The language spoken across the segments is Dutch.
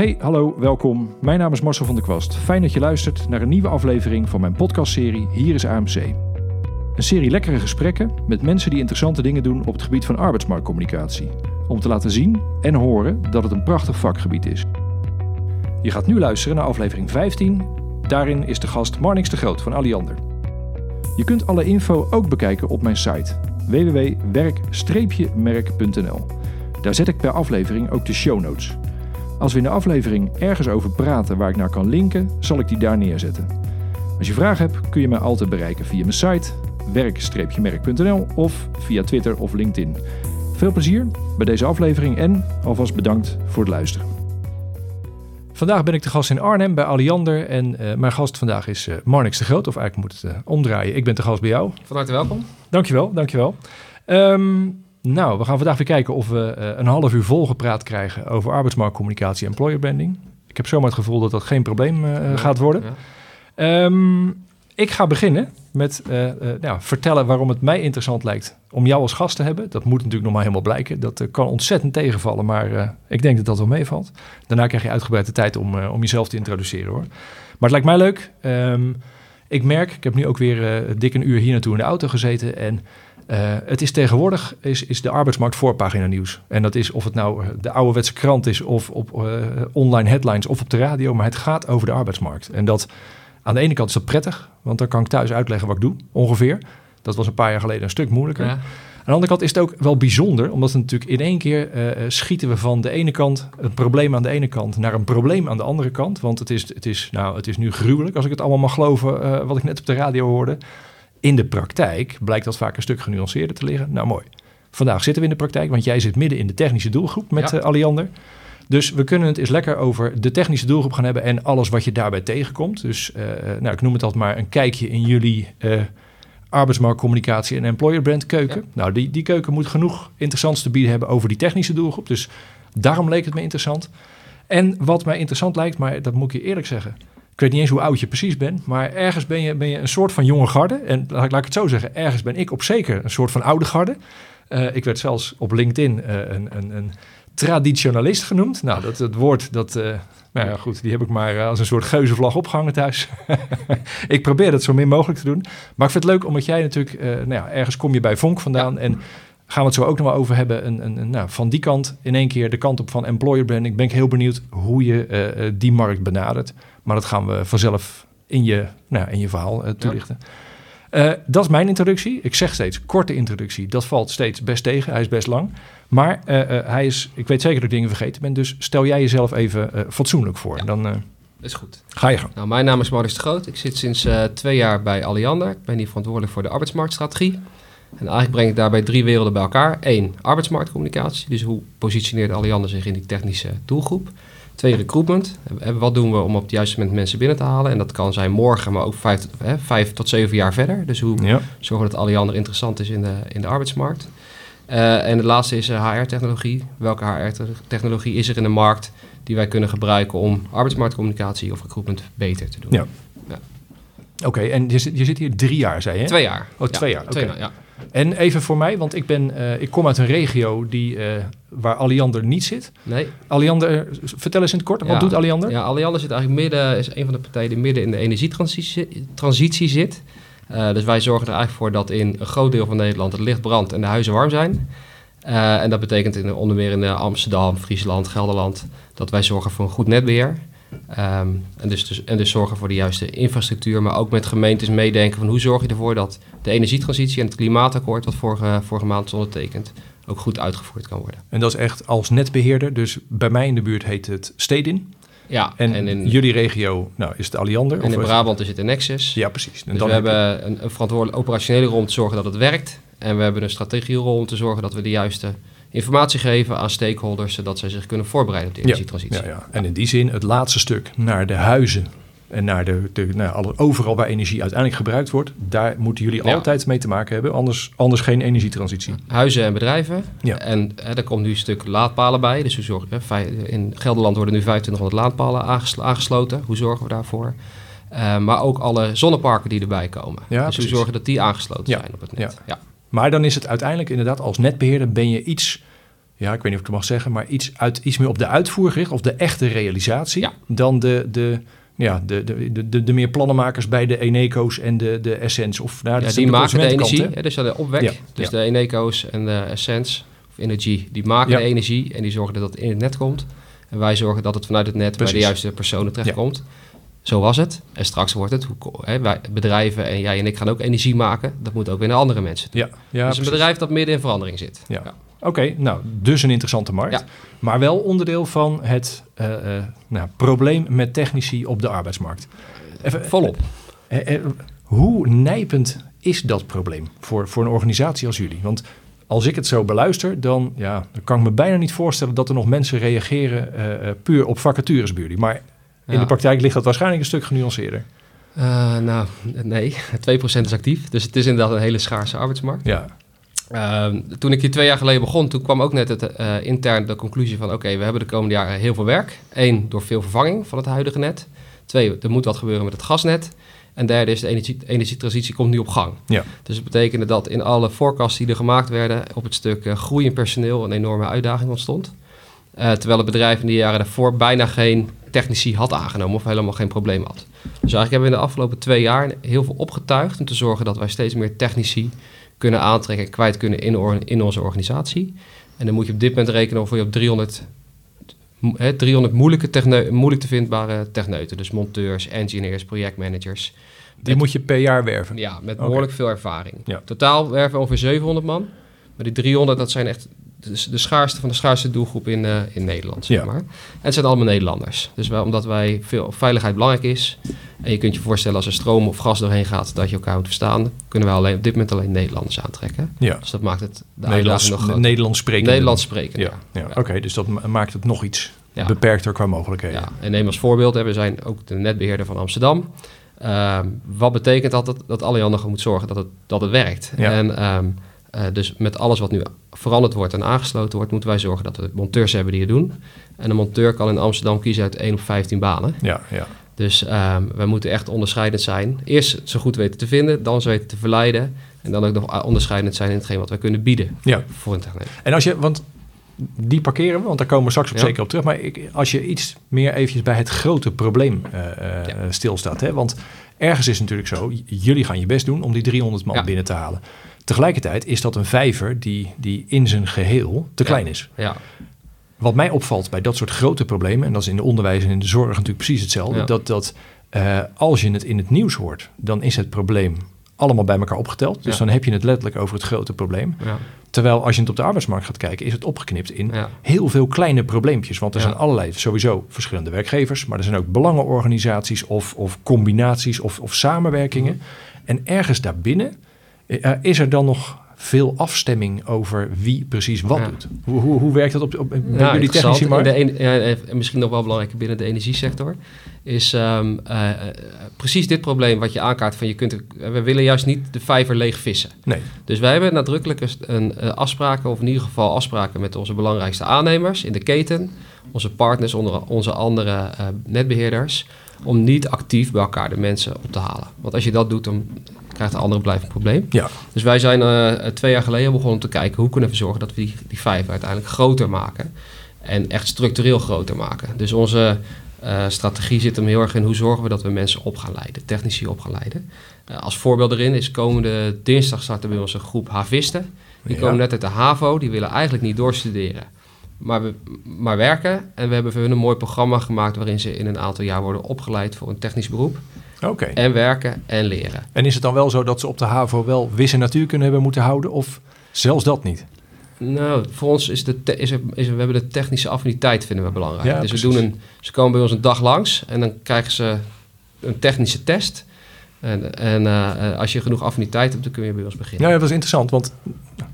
Hey, hallo, welkom. Mijn naam is Marcel van der Kwast. Fijn dat je luistert naar een nieuwe aflevering van mijn podcastserie Hier is AMC. Een serie lekkere gesprekken met mensen die interessante dingen doen op het gebied van arbeidsmarktcommunicatie. Om te laten zien en horen dat het een prachtig vakgebied is. Je gaat nu luisteren naar aflevering 15. Daarin is de gast Marnix de Groot van Alliander. Je kunt alle info ook bekijken op mijn site www.werk-merk.nl. Daar zet ik per aflevering ook de show notes. Als we in de aflevering ergens over praten waar ik naar kan linken, zal ik die daar neerzetten. Als je vragen hebt, kun je mij altijd bereiken via mijn site werk-merk.nl of via Twitter of LinkedIn. Veel plezier bij deze aflevering en alvast bedankt voor het luisteren. Vandaag ben ik de gast in Arnhem bij Alliander en uh, mijn gast vandaag is uh, Marnix de Groot, of eigenlijk moet het uh, omdraaien. Ik ben de gast bij jou. Van harte welkom. Dankjewel, dankjewel. Um, nou, we gaan vandaag weer kijken of we uh, een half uur volgepraat krijgen over arbeidsmarktcommunicatie en employer branding. Ik heb zomaar het gevoel dat dat geen probleem uh, ja, gaat worden. Ja. Um, ik ga beginnen met uh, nou, vertellen waarom het mij interessant lijkt om jou als gast te hebben. Dat moet natuurlijk nog maar helemaal blijken. Dat kan ontzettend tegenvallen, maar ik denk dat dat wel meevalt. Daarna krijg je uitgebreid de tijd om, om jezelf te introduceren hoor. Maar het lijkt mij leuk. Um, ik merk, ik heb nu ook weer dik een uur hier naartoe in de auto gezeten en uh, het is tegenwoordig is, is de arbeidsmarkt voorpagina nieuws. En dat is of het nou de ouderwetse krant is of op uh, online headlines of op de radio. Maar het gaat over de arbeidsmarkt. En dat aan de ene kant is dat prettig, want dan kan ik thuis uitleggen wat ik doe, ongeveer. Dat was een paar jaar geleden een stuk moeilijker. Ja. Aan de andere kant is het ook wel bijzonder, omdat het natuurlijk in één keer uh, schieten we van de ene kant een probleem aan de ene kant naar een probleem aan de andere kant. Want het is, het is, nou, het is nu gruwelijk, als ik het allemaal mag geloven, wat ik net op de radio hoorde. In de praktijk blijkt dat vaak een stuk genuanceerder te liggen. Nou, mooi. Vandaag zitten we in de praktijk, want jij zit midden in de technische doelgroep met ja. uh, Alliander. Dus we kunnen het eens lekker over de technische doelgroep gaan hebben en alles wat je daarbij tegenkomt. Dus uh, nou, ik noem het altijd maar een kijkje in jullie uh, arbeidsmarktcommunicatie en employer brand keuken. Ja. Nou, die, die keuken moet genoeg interessants te bieden hebben over die technische doelgroep. Dus daarom leek het me interessant. En wat mij interessant lijkt, maar dat moet ik je eerlijk zeggen. Ik weet niet eens hoe oud je precies bent, maar ergens ben je, ben je een soort van jonge garde. En laat, laat ik het zo zeggen, ergens ben ik op zeker een soort van oude garde. Uh, ik werd zelfs op LinkedIn uh, een, een, een, traditionalist genoemd. Nou, dat, dat woord, dat, uh, nou ja, goed, die heb ik maar als een soort geuzenvlag opgehangen thuis. ik probeer dat zo min mogelijk te doen. Maar ik vind het leuk omdat jij natuurlijk, nou ja, ergens kom je bij Vonk vandaan. Ja. En gaan we het zo ook nog wel over hebben. Een, een, een, nou, van die kant in één keer de kant op van employer branding. Ben ik heel benieuwd hoe je die markt benadert. Maar dat gaan we vanzelf in je, nou, in je verhaal uh, toelichten. Ja. Uh, dat is mijn introductie. Ik zeg steeds korte introductie. Dat valt steeds best tegen. Hij is best lang. Maar uh, hij is, ik weet zeker dat ik dingen vergeten ben. Dus stel jij jezelf even fatsoenlijk voor. Ja. Dan is goed. Ga je gang. Nou, mijn naam is Maurice de Groot. Ik zit sinds twee jaar bij Alliander. Ik ben hier verantwoordelijk voor de arbeidsmarktstrategie. En eigenlijk breng ik daarbij drie werelden bij elkaar. Eén, arbeidsmarktcommunicatie. Dus hoe positioneert Alliander zich in die technische doelgroep? Twee, recruitment. Wat doen we om op het juiste moment mensen binnen te halen? En dat kan zijn morgen, maar ook vijf, hè, vijf tot zeven jaar verder. Dus hoe ja. zorgen dat Alliander interessant is in de, in de arbeidsmarkt? Uh, en het laatste is HR-technologie. Welke HR-technologie is er in de markt die wij kunnen gebruiken om arbeidsmarktcommunicatie of recruitment beter te doen? Ja. ja. Oké, okay, en je zit, je zit hier drie jaar, zei je? Twee jaar. Oh, twee jaar. Twee, okay. ja. En even voor mij, want ik, ben, uh, ik kom uit een regio die, uh, waar Alliander niet zit. Nee. Alliander, vertel eens in het kort, wat doet Alliander? Ja, Alliander zit eigenlijk midden, is een van de partijen die midden in de energietransitie transitie zit. Uh, dus wij zorgen er eigenlijk voor dat in een groot deel van Nederland het licht brandt en de huizen warm zijn. en dat betekent in, onder meer in Amsterdam, Friesland, Gelderland, dat wij zorgen voor een goed netbeheer. Um, en, dus, dus, en dus zorgen voor de juiste infrastructuur, maar ook met gemeentes meedenken van hoe zorg je ervoor dat de energietransitie en het klimaatakkoord, wat vorige, vorige maand is ondertekend, ook goed uitgevoerd kan worden. En dat is echt als netbeheerder, dus bij mij in de buurt heet het Stedin. Ja, en, en in jullie regio nou, is het Alliander? En in Brabant is het de Nexus. Ja, precies. En dus we hebben een, een operationele rol om te zorgen dat het werkt. En we hebben een strategierol om te zorgen dat we de juiste informatie geven aan stakeholders, zodat zij zich kunnen voorbereiden op de energietransitie. Ja, ja, ja. En in die zin, het laatste stuk naar de huizen en naar de, de alle, overal waar energie uiteindelijk gebruikt wordt, daar moeten jullie ja. altijd mee te maken hebben, anders, anders geen energietransitie. Huizen en bedrijven. Ja. En hè, er komt nu een stuk laadpalen bij. Dus we zorgen, hè, in Gelderland worden nu 2500 laadpalen aangeslo aangesloten. Hoe zorgen we daarvoor? Uh, maar ook alle zonneparken die erbij komen. Ja, dus we zorgen dat die aangesloten zijn op het net. Ja. Maar dan is het uiteindelijk inderdaad als netbeheerder ben je iets, ja, ik weet niet of ik het mag zeggen, maar iets, uit, iets meer op de uitvoer gericht of de echte realisatie Ja. dan de, de, ja, de, de, de, de, de meer plannenmakers bij de Eneco's en de, de Essence. Of, nou, Ja, die de maken de energie, hè? dus de opwek. Ja, Dus ja. de Eneco's en de Essence of Energy, die maken de energie en die zorgen dat het in het net komt. En wij zorgen dat het vanuit het net bij de juiste personen terechtkomt. Zo was het. En straks wordt het, hè, wij, bedrijven en jij en ik gaan ook energie maken. Dat moet ook weer naar andere mensen. Ja, ja dus een precies. bedrijf dat midden in verandering zit. Ja. Oké, nou, dus een interessante markt. Ja. Maar wel onderdeel van het eh, eh, nou, probleem met technici op de arbeidsmarkt. Even, Volop. eh, eh, hoe nijpend is dat probleem voor, voor een organisatie als jullie? Want als ik het zo beluister, dan, ja, dan kan ik me bijna niet voorstellen dat er nog mensen reageren puur op vacatures bij jullie. Maar in de praktijk ligt dat waarschijnlijk een stuk genuanceerder. Eh, nou, nee. 2% is actief. Dus het is inderdaad een hele schaarse arbeidsmarkt. Ja, Ehm, toen ik hier twee jaar geleden begon, toen kwam ook net het, eh, intern de conclusie van... oké, we hebben de komende jaren heel veel werk. Eén, door veel vervanging van het huidige net. Twee, er moet wat gebeuren met het gasnet. En derde is de energie, energietransitie komt nu op gang. ja, Dus het betekende dat in alle forecasts die er gemaakt werden... op het stuk eh, groei in personeel een enorme uitdaging ontstond. Eh, terwijl het bedrijf in die jaren daarvoor bijna geen technici had aangenomen... of helemaal geen probleem had. Dus eigenlijk hebben we in de afgelopen twee jaar heel veel opgetuigd... om te zorgen dat wij steeds meer technici kunnen aantrekken... en kwijt kunnen in, or- in onze organisatie. En dan moet je op dit moment rekenen of je op 300, mo- hè, 300 moeilijke moeilijk te vindbare techneuten. Dus monteurs, engineers, projectmanagers. die Met- moet je per jaar werven. ja, met behoorlijk veel ervaring. Ja. Totaal werven we ongeveer 700 man. Maar die 300, dat zijn echt de, de schaarste van de schaarste doelgroep in, eh, in Nederland, zeg Ja. maar. En het zijn allemaal Nederlanders. Dus wij, omdat wij veel veiligheid belangrijk is... en je kunt je voorstellen als er stroom of gas doorheen gaat... dat je elkaar moet verstaan... kunnen wij alleen, op dit moment alleen Nederlanders aantrekken. Ja, Dus dat maakt het de Nederlands, nog groter. Nederlands spreken. Nederlands spreken, Ja, ja. oké, dus dat ma- maakt het nog iets beperkter qua mogelijkheden. Ja, en neem als voorbeeld, hè, we zijn ook de netbeheerder van Amsterdam. Ehm, wat betekent dat? Dat, dat Alliander gewoon moet zorgen dat het, dat het werkt. Ja. En ehm, eh, dus met alles wat nu veranderd wordt en aangesloten wordt, moeten wij zorgen dat we monteurs hebben die het doen. En een monteur kan in Amsterdam kiezen uit 1 op 15 banen. Ja, ja. Dus ehm, wij moeten echt onderscheidend zijn. Eerst zo goed weten te vinden, dan ze weten te verleiden. En dan ook nog onderscheidend zijn in hetgeen wat wij kunnen bieden ja. voor een techneut. En als je, want die parkeren we, want daar komen we straks op Ja. zeker op terug. Maar ik, als je iets meer eventjes bij het grote probleem eh, eh, Ja. stilstaat. Hè? Want ergens is het natuurlijk zo, jullie gaan je best doen om die 300 man binnen te halen. Tegelijkertijd is dat een vijver die, die in zijn geheel te Ja. klein is. Ja, Wat mij opvalt bij dat soort grote problemen, en dat is in de onderwijs en in de zorg natuurlijk precies hetzelfde, Ja. dat, dat eh, als je het in het nieuws hoort, dan is het probleem allemaal bij elkaar opgeteld. Dus Ja. dan heb je het letterlijk over het grote probleem. ja, Terwijl als je het op de arbeidsmarkt gaat kijken, is het opgeknipt in ja. heel veel kleine probleempjes. Want er zijn allerlei, sowieso verschillende werkgevers, maar er zijn ook belangenorganisaties of, of combinaties of, of samenwerkingen. Mhm. En ergens daarbinnen is er dan nog veel afstemming over wie precies wat Ja. doet. Hoe, hoe, hoe werkt dat op, op bij jullie technici markt? de ja, en misschien nog wel belangrijk binnen de energiesector, is ehm, eh, eh, precies dit probleem wat je aankaart van je kunt, er- we willen juist niet de vijver leeg vissen. Nee, Dus wij hebben nadrukkelijk een, eh, afspraken, of in ieder geval afspraken met onze belangrijkste aannemers in de keten, onze partners, onder onze andere eh, netbeheerders, om niet actief bij elkaar de mensen op te halen. Want als je dat doet, dan krijgt de andere blijft een probleem. ja, Dus wij zijn eh, twee jaar geleden begonnen om te kijken hoe kunnen we zorgen dat we die, die vijver uiteindelijk groter maken. En echt structureel groter maken. Dus onze eh, strategie zit hem heel erg in hoe zorgen we dat we mensen op gaan leiden, technici op gaan leiden. Eh, als voorbeeld erin is komende dinsdag starten we onze groep havisten. Die Ja. komen net uit de HAVO, die willen eigenlijk niet doorstuderen, maar, we, maar werken. En we hebben voor hun een mooi programma gemaakt waarin ze in een aantal jaar worden opgeleid voor een technisch beroep. En werken en leren. En is het dan wel zo dat ze op de HAVO wel wisse natuurkunde hebben moeten houden of zelfs dat niet? Nou, voor ons is, de is, er, is er, we hebben de technische affiniteit vinden we belangrijk. Ja, dus we doen een, ze komen bij ons een dag langs en dan krijgen ze een technische test. En, en eh, als je genoeg affiniteit hebt, dan kun je bij ons beginnen. Ja, dat is interessant, want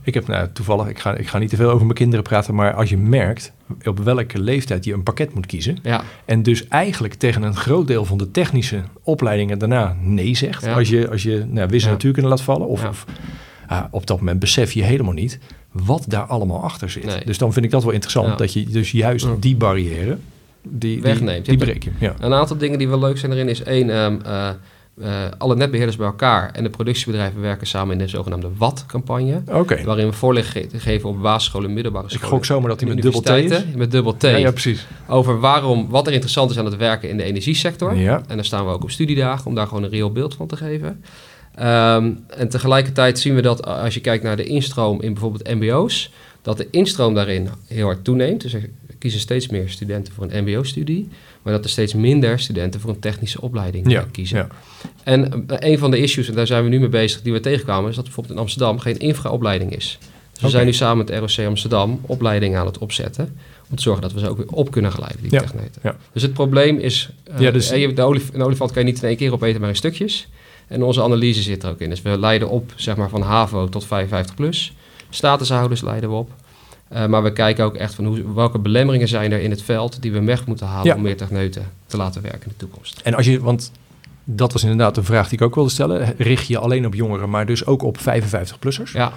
ik heb nou, toevallig, ik ga, ik ga niet te veel over mijn kinderen praten, maar als je merkt op welke leeftijd je een pakket moet kiezen, Ja, en dus eigenlijk tegen een groot deel van de technische opleidingen daarna nee zegt, Ja. als je, als je nou, wisse Ja. natuurkunde laat vallen, of, of ah, op dat moment besef je helemaal niet wat daar allemaal achter zit. Nee. Dus dan vind ik dat wel interessant, dat je dus juist die barrière, die, die, Wegneemt. die breek je. Ja. een aantal dingen die wel leuk zijn erin is één, ehm, eh, uh, alle netbeheerders bij elkaar en de productiebedrijven werken samen in de zogenaamde WAT-campagne. Waarin we voorlichting geven op basisscholen en middelbare scholen. Ik gok zomaar dat die met dubbel T is. Met dubbel T. Ja, ja, precies. Over waarom, wat er interessant is aan het werken in de energiesector. Ja. En dan staan we ook op studiedagen om daar gewoon een reëel beeld van te geven. Um, en tegelijkertijd zien we dat als je kijkt naar de instroom in bijvoorbeeld MBO's, dat de instroom daarin heel hard toeneemt. Dus kiezen steeds meer studenten voor een MBO-studie, maar dat er steeds minder studenten voor een technische opleiding ja, kiezen. Ja. En uh, een van de issues, en daar zijn we nu mee bezig, die we tegenkwamen, is dat bijvoorbeeld in Amsterdam geen infraopleiding is. Dus we zijn nu samen met ROC Amsterdam opleidingen aan het opzetten. Om te zorgen dat we ze ook weer op kunnen geleiden, die Ja. Dus het probleem is, uh, Ja, dus- eh, de olif een olifant kan je niet in één keer opeten, maar in stukjes. En onze analyse zit er ook in. Dus we leiden op zeg maar, van HAVO tot 55 plus. Statushouders leiden we op. Uh, maar we kijken ook echt van hoe, welke belemmeringen zijn er in het veld die we weg moeten halen Ja. om meer techneuten te laten werken in de toekomst. En als je, want dat was inderdaad een vraag die ik ook wilde stellen. Richt je alleen op jongeren, maar dus ook op 55-plussers? Ja,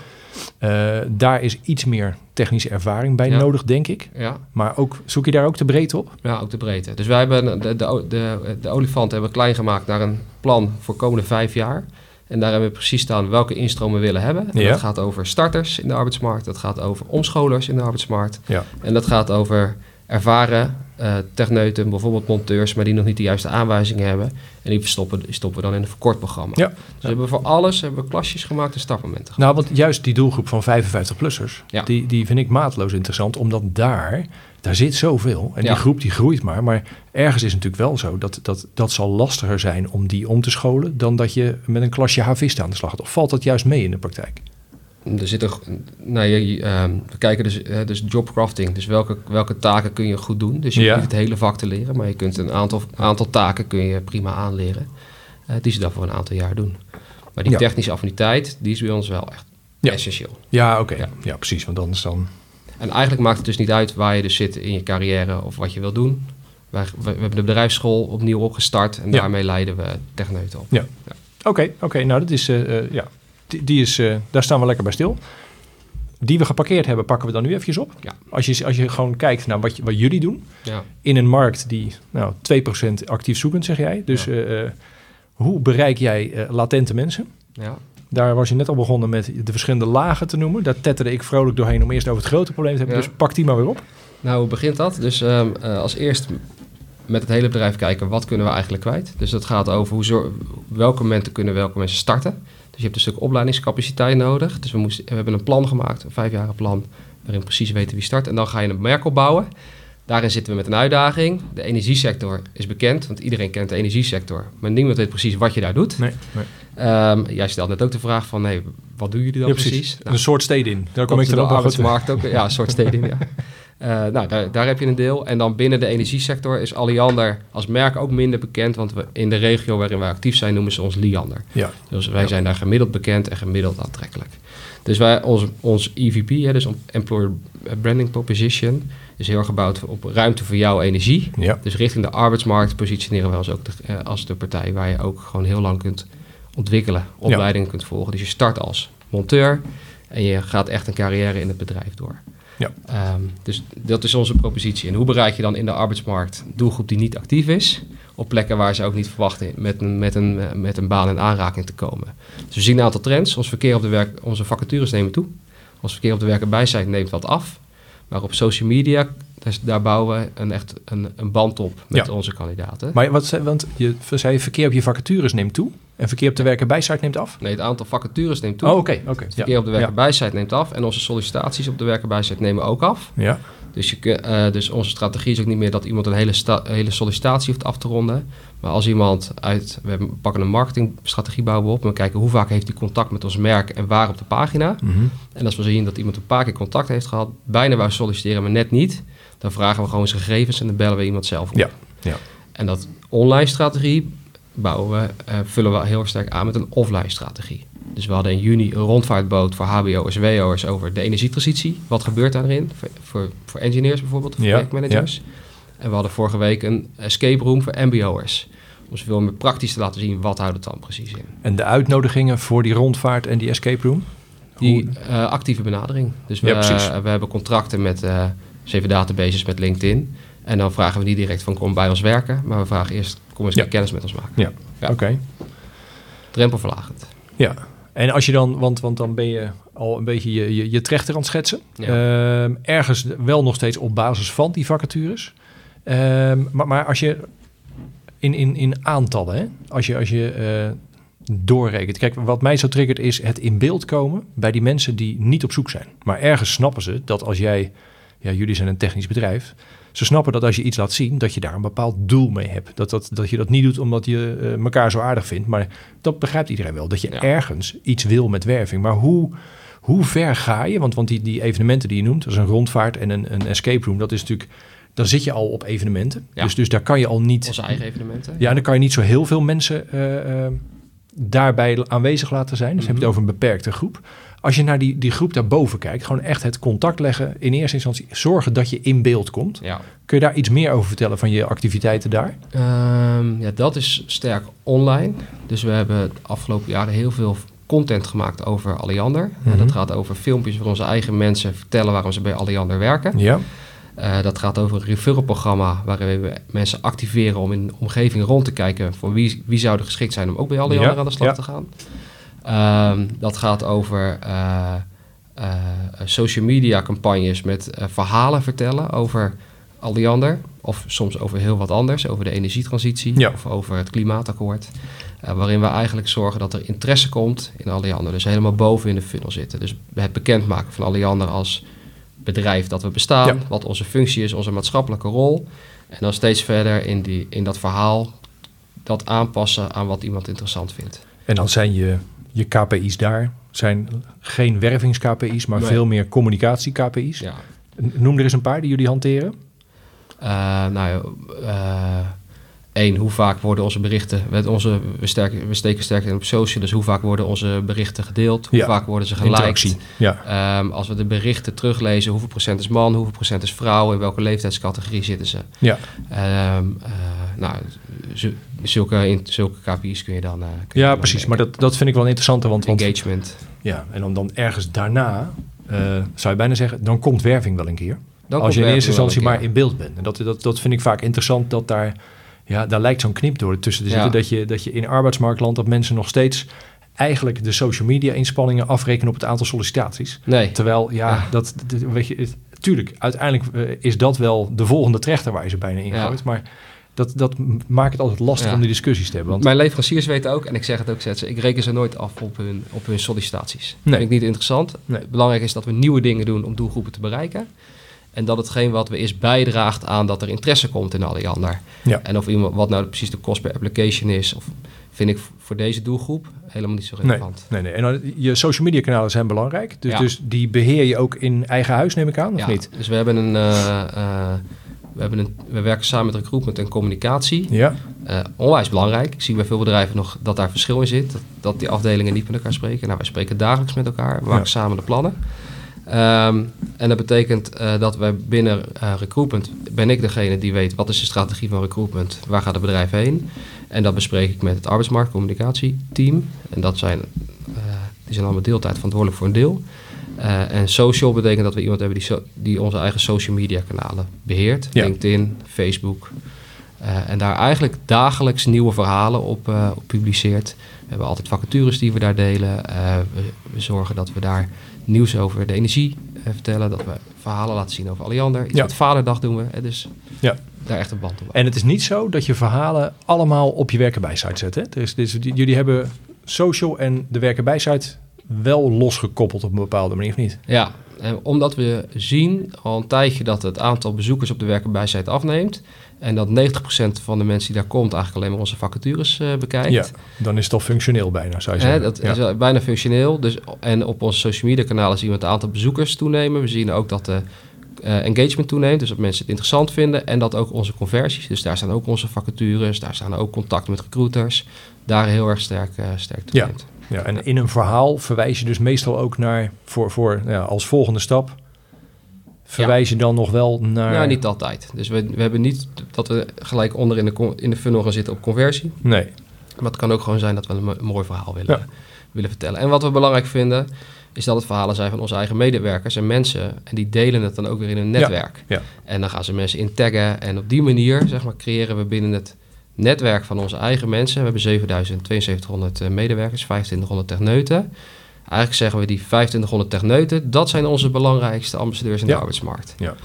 Uh, daar is iets meer technische ervaring bij Ja. nodig, denk ik. ja, Maar ook, zoek je daar ook de breedte op? ja, ook de breedte. Dus wij hebben de, de, de, de olifant hebben klein gemaakt naar een plan voor de komende vijf jaar. En daar hebben we precies staan welke instromen we willen hebben. En Ja. Dat gaat over starters in de arbeidsmarkt. Dat gaat over omscholers in de arbeidsmarkt. Ja. En dat gaat over ervaren uh, techneuten, bijvoorbeeld monteurs, maar die nog niet de juiste aanwijzingen hebben. En die stoppen, die stoppen we dan in een verkort programma. Ja. Dus we hebben voor alles hebben we klasjes gemaakt en startmomenten Nou, want juist die doelgroep van 55-plussers, Ja. die, die vind ik maatloos interessant. Omdat daar, daar zit zoveel. En Ja. die groep die groeit maar. Maar ergens is het natuurlijk wel zo dat, dat dat zal lastiger zijn om die om te scholen... dan dat je met een klasje havisten aan de slag gaat. Of valt dat juist mee in de praktijk? Er zit er, nou, je, ehm, we kijken dus, uh, dus jobcrafting. Dus welke, welke taken kun je goed doen. Dus je Ja. hoeft niet het hele vak te leren, maar je kunt een aantal, aantal taken kun je prima aanleren. Uh, die ze dan voor een aantal jaar doen. Maar die Ja. technische affiniteit, die is bij ons wel echt Ja. essentieel. Ja, oké. Ja. Ja. precies. Want anders dan... En eigenlijk maakt het dus niet uit waar je dus zit in je carrière of wat je wil doen. Wij, we, we hebben de bedrijfsschool opnieuw opgestart en Ja. daarmee leiden we techneuten op. Oké, oké. nou, dat is... eh, eh, ja. Die, die is, eh, daar staan we lekker bij stil. Die we geparkeerd hebben, pakken we dan nu eventjes op. Ja. Als, je, als je gewoon kijkt naar wat, je, wat jullie doen... Ja. in een markt die nou, 2% actief zoekend, zeg jij. Dus Ja. eh, eh, hoe bereik jij latente mensen? Ja. Daar was je net al begonnen met de verschillende lagen te noemen. Daar tetterde ik vrolijk doorheen om eerst over het grote probleem te hebben. Dus pak die maar weer op. Nou, hoe begint dat? Dus ehm, eh, als eerst met het hele bedrijf kijken, wat kunnen we eigenlijk kwijt? Dus dat gaat over hoe welke momenten kunnen welke mensen starten. Je hebt een stuk opleidingscapaciteit nodig. Dus we, moesten, we hebben een plan gemaakt, een vijfjarig plan, waarin we precies weten wie start. En dan ga je een merk opbouwen. Daarin zitten we met een uitdaging. De energiesector is bekend, want iedereen kent de energiesector. Maar niemand weet precies wat je daar doet. Nee, nee. Ehm, jij stelt net ook de vraag van, nee, wat doen jullie dan Ja, precies? Nou, Een soort steden in. Daar kom ik dan ook arbeidsmarkt ook. Ja, een soort steding, ja. Eh, nou, daar, daar heb je een deel. En dan binnen de energiesector is Alliander als merk ook minder bekend. Want we, in de regio waarin wij actief zijn noemen ze ons Liander. Ja, Dus wij Ja. zijn daar gemiddeld bekend en gemiddeld aantrekkelijk. Dus wij, ons, ons EVP, hè, dus Employer Branding Proposition, is heel erg gebouwd op ruimte voor jouw energie. ja. Dus richting de arbeidsmarkt positioneren we ons ook de, eh, als de partij waar je ook gewoon heel lang kunt ontwikkelen, opleidingen kunt volgen. Dus je start als monteur en je gaat echt een carrière in het bedrijf door. Ja. Ehm, dus dat is onze propositie. En hoe bereik je dan in de arbeidsmarkt doelgroep die niet actief is, op plekken waar ze ook niet verwachten met een, met een, met een baan in aanraking te komen. Dus we zien een aantal trends. Ons verkeer op de werk, onze vacatures nemen toe. Ons verkeer op de werk bijzijn neemt wat af. Maar op social media, daar, daar bouwen we een, echt een, een band op met Ja. onze kandidaten. Maar wat zei, want je zei verkeer op je vacatures neemt toe. En verkeer op de werk- en bijsite neemt af. Nee, het aantal vacatures neemt toe. Oh, oké. oké. Ja. verkeer op de werk- en Ja. bijzijn neemt af. En onze sollicitaties op de werk- en bijzijn nemen ook af. Ja. Dus, je, eh, dus onze strategie is ook niet meer dat iemand een hele, hele sollicitatie hoeft af te ronden. Maar als iemand uit... We pakken een marketingstrategie bouwen we op. En we kijken hoe vaak heeft hij contact met ons merk en waar op de pagina. Mhm. En als we zien dat iemand een paar keer contact heeft gehad, bijna wou solliciteren, maar net niet, dan vragen we gewoon zijn gegevens en dan bellen we iemand zelf op. Ja, ja. En dat online strategie bouwen we, eh, vullen we heel sterk aan met een offline strategie. Dus we hadden in juni een rondvaartboot voor HBO'ers, WO'ers over de energietransitie. Wat gebeurt daarin? Voor, voor, voor engineers bijvoorbeeld, of Ja, projectmanagers. En we hadden vorige week een escape room voor MBO'ers. Om ze veel meer praktisch te laten zien, wat houdt het dan precies in. En de uitnodigingen voor die rondvaart en die escape room? Die Hoe- eh, actieve benadering. Dus we, Ja, we hebben contracten met eh, zeven databases met LinkedIn. En dan vragen we niet direct van kom bij ons werken. Maar we vragen eerst kom eens Ja. kennis met ons maken. Ja, Ja. oké. drempelverlagend. Ja, en als je dan, want, want dan ben je al een beetje je, je, je trechter aan het schetsen. Ja. Ehm, ergens wel nog steeds op basis van die vacatures. Ehm, maar, maar als je in, in, in aantallen, hè? als je, als je eh, doorrekent. Kijk, wat mij zo triggert is het in beeld komen bij die mensen die niet op zoek zijn. Maar ergens snappen ze dat als jij, ja, jullie zijn een technisch bedrijf. Ze snappen dat als je iets laat zien, dat je daar een bepaald doel mee hebt. Dat, dat, dat je dat niet doet omdat je eh, elkaar zo aardig vindt. Maar dat begrijpt iedereen wel. Dat je Ja. ergens iets wil met werving. Maar hoe, hoe ver ga je? Want, want die, die evenementen die je noemt, dat is een rondvaart en een, een escape room. Dat is natuurlijk, dan zit je al op evenementen. Ja. Dus, dus daar kan je al niet... Onze eigen evenementen. Ja, en dan kan je niet zo heel veel mensen eh, eh, daarbij aanwezig laten zijn. Dus heb je het Mhm. over een beperkte groep. Als je naar die, die groep daarboven kijkt, gewoon echt het contact leggen. In eerste instantie zorgen dat je in beeld komt. Ja. Kun je daar iets meer over vertellen van je activiteiten daar? Ehm, ja, dat is sterk online. Dus we hebben de afgelopen jaren heel veel content gemaakt over Alliander. Mhm. En dat gaat over filmpjes waar onze eigen mensen vertellen waarom ze bij Alliander werken. Ja. Eh, dat gaat over een referral-programma waarin we mensen activeren om in de omgeving rond te kijken voor wie, wie zou er geschikt zijn om ook bij Alliander Ja, aan de slag ja. te gaan. Ehm, dat gaat over eh, eh, social media campagnes met verhalen vertellen over Alliander. Of soms over heel wat anders, over de energietransitie Ja. of over het klimaatakkoord. Waarin we eigenlijk zorgen dat er interesse komt in Alliander. Dus helemaal boven in de funnel zitten. Dus het bekendmaken van Alliander als bedrijf dat we bestaan, Ja. wat onze functie is, onze maatschappelijke rol. En dan steeds verder in, die, in dat verhaal dat aanpassen aan wat iemand interessant vindt. En dan zijn je, je KPI's daar. Zijn geen wervings-KPI's, maar Nee. veel meer communicatie-KPI's. Ja. Noem er eens een paar die jullie hanteren. Eh, nou, ja, hoe vaak worden onze berichten, met onze, we, sterken, we steken sterk in op social, dus hoe vaak worden onze berichten gedeeld, hoe Ja. vaak worden ze geliked. Ja. Ehm, als we de berichten teruglezen, hoeveel procent is man, hoeveel procent is vrouw, in welke leeftijdscategorie zitten ze. Ja. Ehm, eh, nou, zu- zulke, in, zulke KPI's kun je dan. eh, kun ja, precies. Maar dat, dat vind ik wel interessant. Want, want Engagement. Ja, en dan, dan ergens daarna, eh, zou je bijna zeggen, dan komt werving wel een keer. Dan als je in eerste instantie maar in beeld bent. En dat, dat, dat vind ik vaak interessant, dat daar, ja, daar lijkt zo'n knip door tussen te Ja. zitten. Dat, je, dat je in arbeidsmarktland, dat mensen nog steeds eigenlijk de social media inspanningen afrekenen op het aantal sollicitaties. Nee, Terwijl, ja, Ja. dat, dat- weet je, het- tuurlijk, uiteindelijk eh, is dat wel de volgende trechter waar je ze bijna in Ja. gooit. Maar dat, dat maakt het altijd lastig Ja. om die discussies te hebben. Want, mijn leveranciers weten ook, en ik zeg het ook steeds, ik reken ze nooit af op hun, op hun sollicitaties. Dat Nee. vind ik niet interessant. Nee. Belangrijk is dat we nieuwe dingen doen om doelgroepen te bereiken. En dat hetgeen wat we is bijdraagt aan dat er interesse komt in Alliander. Ja. En of iemand, wat nou precies de kost per application is, of vind ik voor deze doelgroep helemaal niet zo relevant. nee, nee. En dan, je social media kanalen zijn belangrijk. Dus, Ja. dus die beheer je ook in eigen huis, neem ik aan, of Ja, niet? Dus we hebben een. eh, eh, we, hebben een, we werken samen met recruitment en communicatie. Ja, Eh, onwijs belangrijk. Ik zie bij veel bedrijven nog dat daar verschil in zit. Dat, dat die afdelingen niet met elkaar spreken. Nou, wij spreken dagelijks met elkaar. We maken Ja. samen de plannen. Ehm, en dat betekent eh, dat wij binnen eh, recruitment... ben ik degene die weet wat is de strategie van recruitment. Waar gaat het bedrijf heen? En dat bespreek ik met het arbeidsmarktcommunicatieteam. En dat zijn, eh, die zijn allemaal deeltijd verantwoordelijk voor een deel. En social betekent dat we iemand hebben die, so- die onze eigen social media kanalen beheert. Ja. LinkedIn, Facebook. En daar eigenlijk dagelijks nieuwe verhalen op, op publiceert. We hebben altijd vacatures die we daar delen. We zorgen dat we daar nieuws over de energie eh, vertellen. Dat we verhalen laten zien over Alliander. Iets Ja. met Vaderdag doen we. hè, dus Ja. daar echt een band op. En het is niet zo dat je verhalen allemaal op je werkenbijsite zet. Hè? Dus, dus jullie hebben social en de werkenbijsite wel losgekoppeld op een bepaalde manier, of niet? Ja, en omdat we zien al een tijdje dat het aantal bezoekers op de werkenbijsite afneemt. En dat 90% van de mensen die daar komt eigenlijk alleen maar onze vacatures eh, bekijkt. Ja, dan is het al functioneel bijna, zou je Hè, zeggen. dat ja. is bijna functioneel. Dus, en op onze social media kanalen zien we het aantal bezoekers toenemen. We zien ook dat de eh, engagement toeneemt. Dus dat mensen het interessant vinden. En dat ook onze conversies. Dus daar staan ook onze vacatures. Daar staan ook contacten met recruiters. Daar heel erg sterk, eh sterk toeneemt. Ja, en in een verhaal verwijs je dus meestal ook naar, voor, voor ja, als volgende stap, verwijs je dan nog wel naar... Nou, niet altijd. Dus we, we hebben niet dat we gelijk onder in de, in de funnel gaan zitten op conversie. Nee, Maar het kan ook gewoon zijn dat we een, mo- een mooi verhaal willen, Ja. willen vertellen. En wat we belangrijk vinden, is dat het verhalen zijn van onze eigen medewerkers en mensen. En die delen het dan ook weer in een netwerk. ja. En dan gaan ze mensen in taggen. En op die manier, zeg maar, creëren we binnen het netwerk van onze eigen mensen. We hebben 7200 medewerkers, 2500 techneuten. Eigenlijk zeggen we die 2500 techneuten, dat zijn onze belangrijkste ambassadeurs in de arbeidsmarkt. Ja.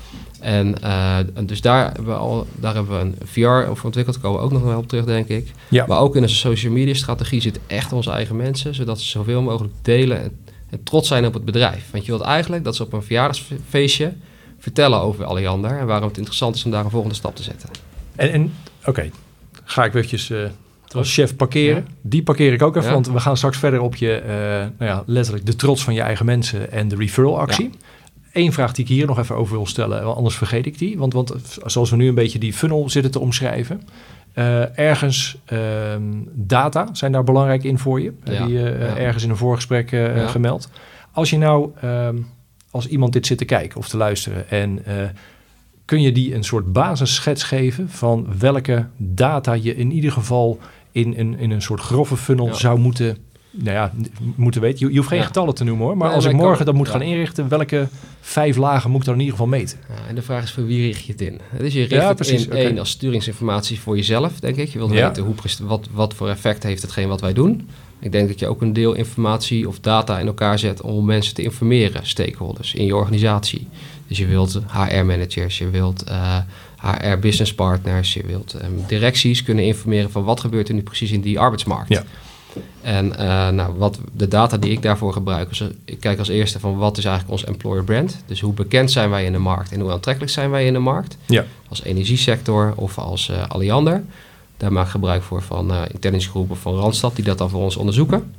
En uh, dus daar hebben, we al, daar hebben we een VR over ontwikkeld. Daar komen we ook nog wel op terug, denk ik. Ja. Maar ook in onze social media strategie zitten echt onze eigen mensen. Zodat ze zoveel mogelijk delen en, en, trots zijn op het bedrijf. Want je wilt eigenlijk dat ze op een verjaardagsfeestje vertellen over Alliander. En waarom het interessant is om daar een volgende stap te zetten. En, en oké, ga ik eventjes uh, als chef parkeren. Die parkeer ik ook even, want we gaan straks verder op je, uh, nou ja, letterlijk de trots van je eigen mensen en de referral actie. Eén vraag die ik hier nog even over wil stellen, anders vergeet ik die. Want, want zoals we nu een beetje die funnel zitten te omschrijven. Uh, ergens uh, data zijn daar belangrijk in voor je. Ja, je uh, ja. ergens in een voorgesprek ja. gemeld. Als je nou, ehm, als iemand dit zit te kijken of te luisteren en kun je die een soort basisschets geven van welke data je in ieder geval in, in, in een soort grove funnel zou moeten nou ja, moeten weten. Je, je hoeft geen ja. getallen te noemen hoor. Maar nee, als ik morgen kan, dat moet gaan inrichten, welke vijf lagen moet ik dan in ieder geval meten? Ja, en de vraag is voor wie richt je het in? Dus je richt het precies, in okay. één als sturingsinformatie voor jezelf, denk ik. Je wilt weten hoe, wat, wat voor effect heeft hetgeen wat wij doen. Ik denk dat je ook een deel informatie of data in elkaar zet om mensen te informeren, stakeholders in je organisatie. Dus je wilt HR-managers, je wilt uh, HR-business partners, je wilt um, directies kunnen informeren van wat gebeurt er nu precies in die arbeidsmarkt. Ja. En uh, nou, wat de data die ik daarvoor gebruik, is, ik kijk als eerste van wat is eigenlijk ons employer brand. Dus hoe bekend zijn wij in de markt en hoe aantrekkelijk zijn wij in de markt. Ja. Als energiesector of als uh, Alliander. Daar maak ik gebruik voor van uh, intelligencegroepen van Randstad die dat dan voor ons onderzoeken.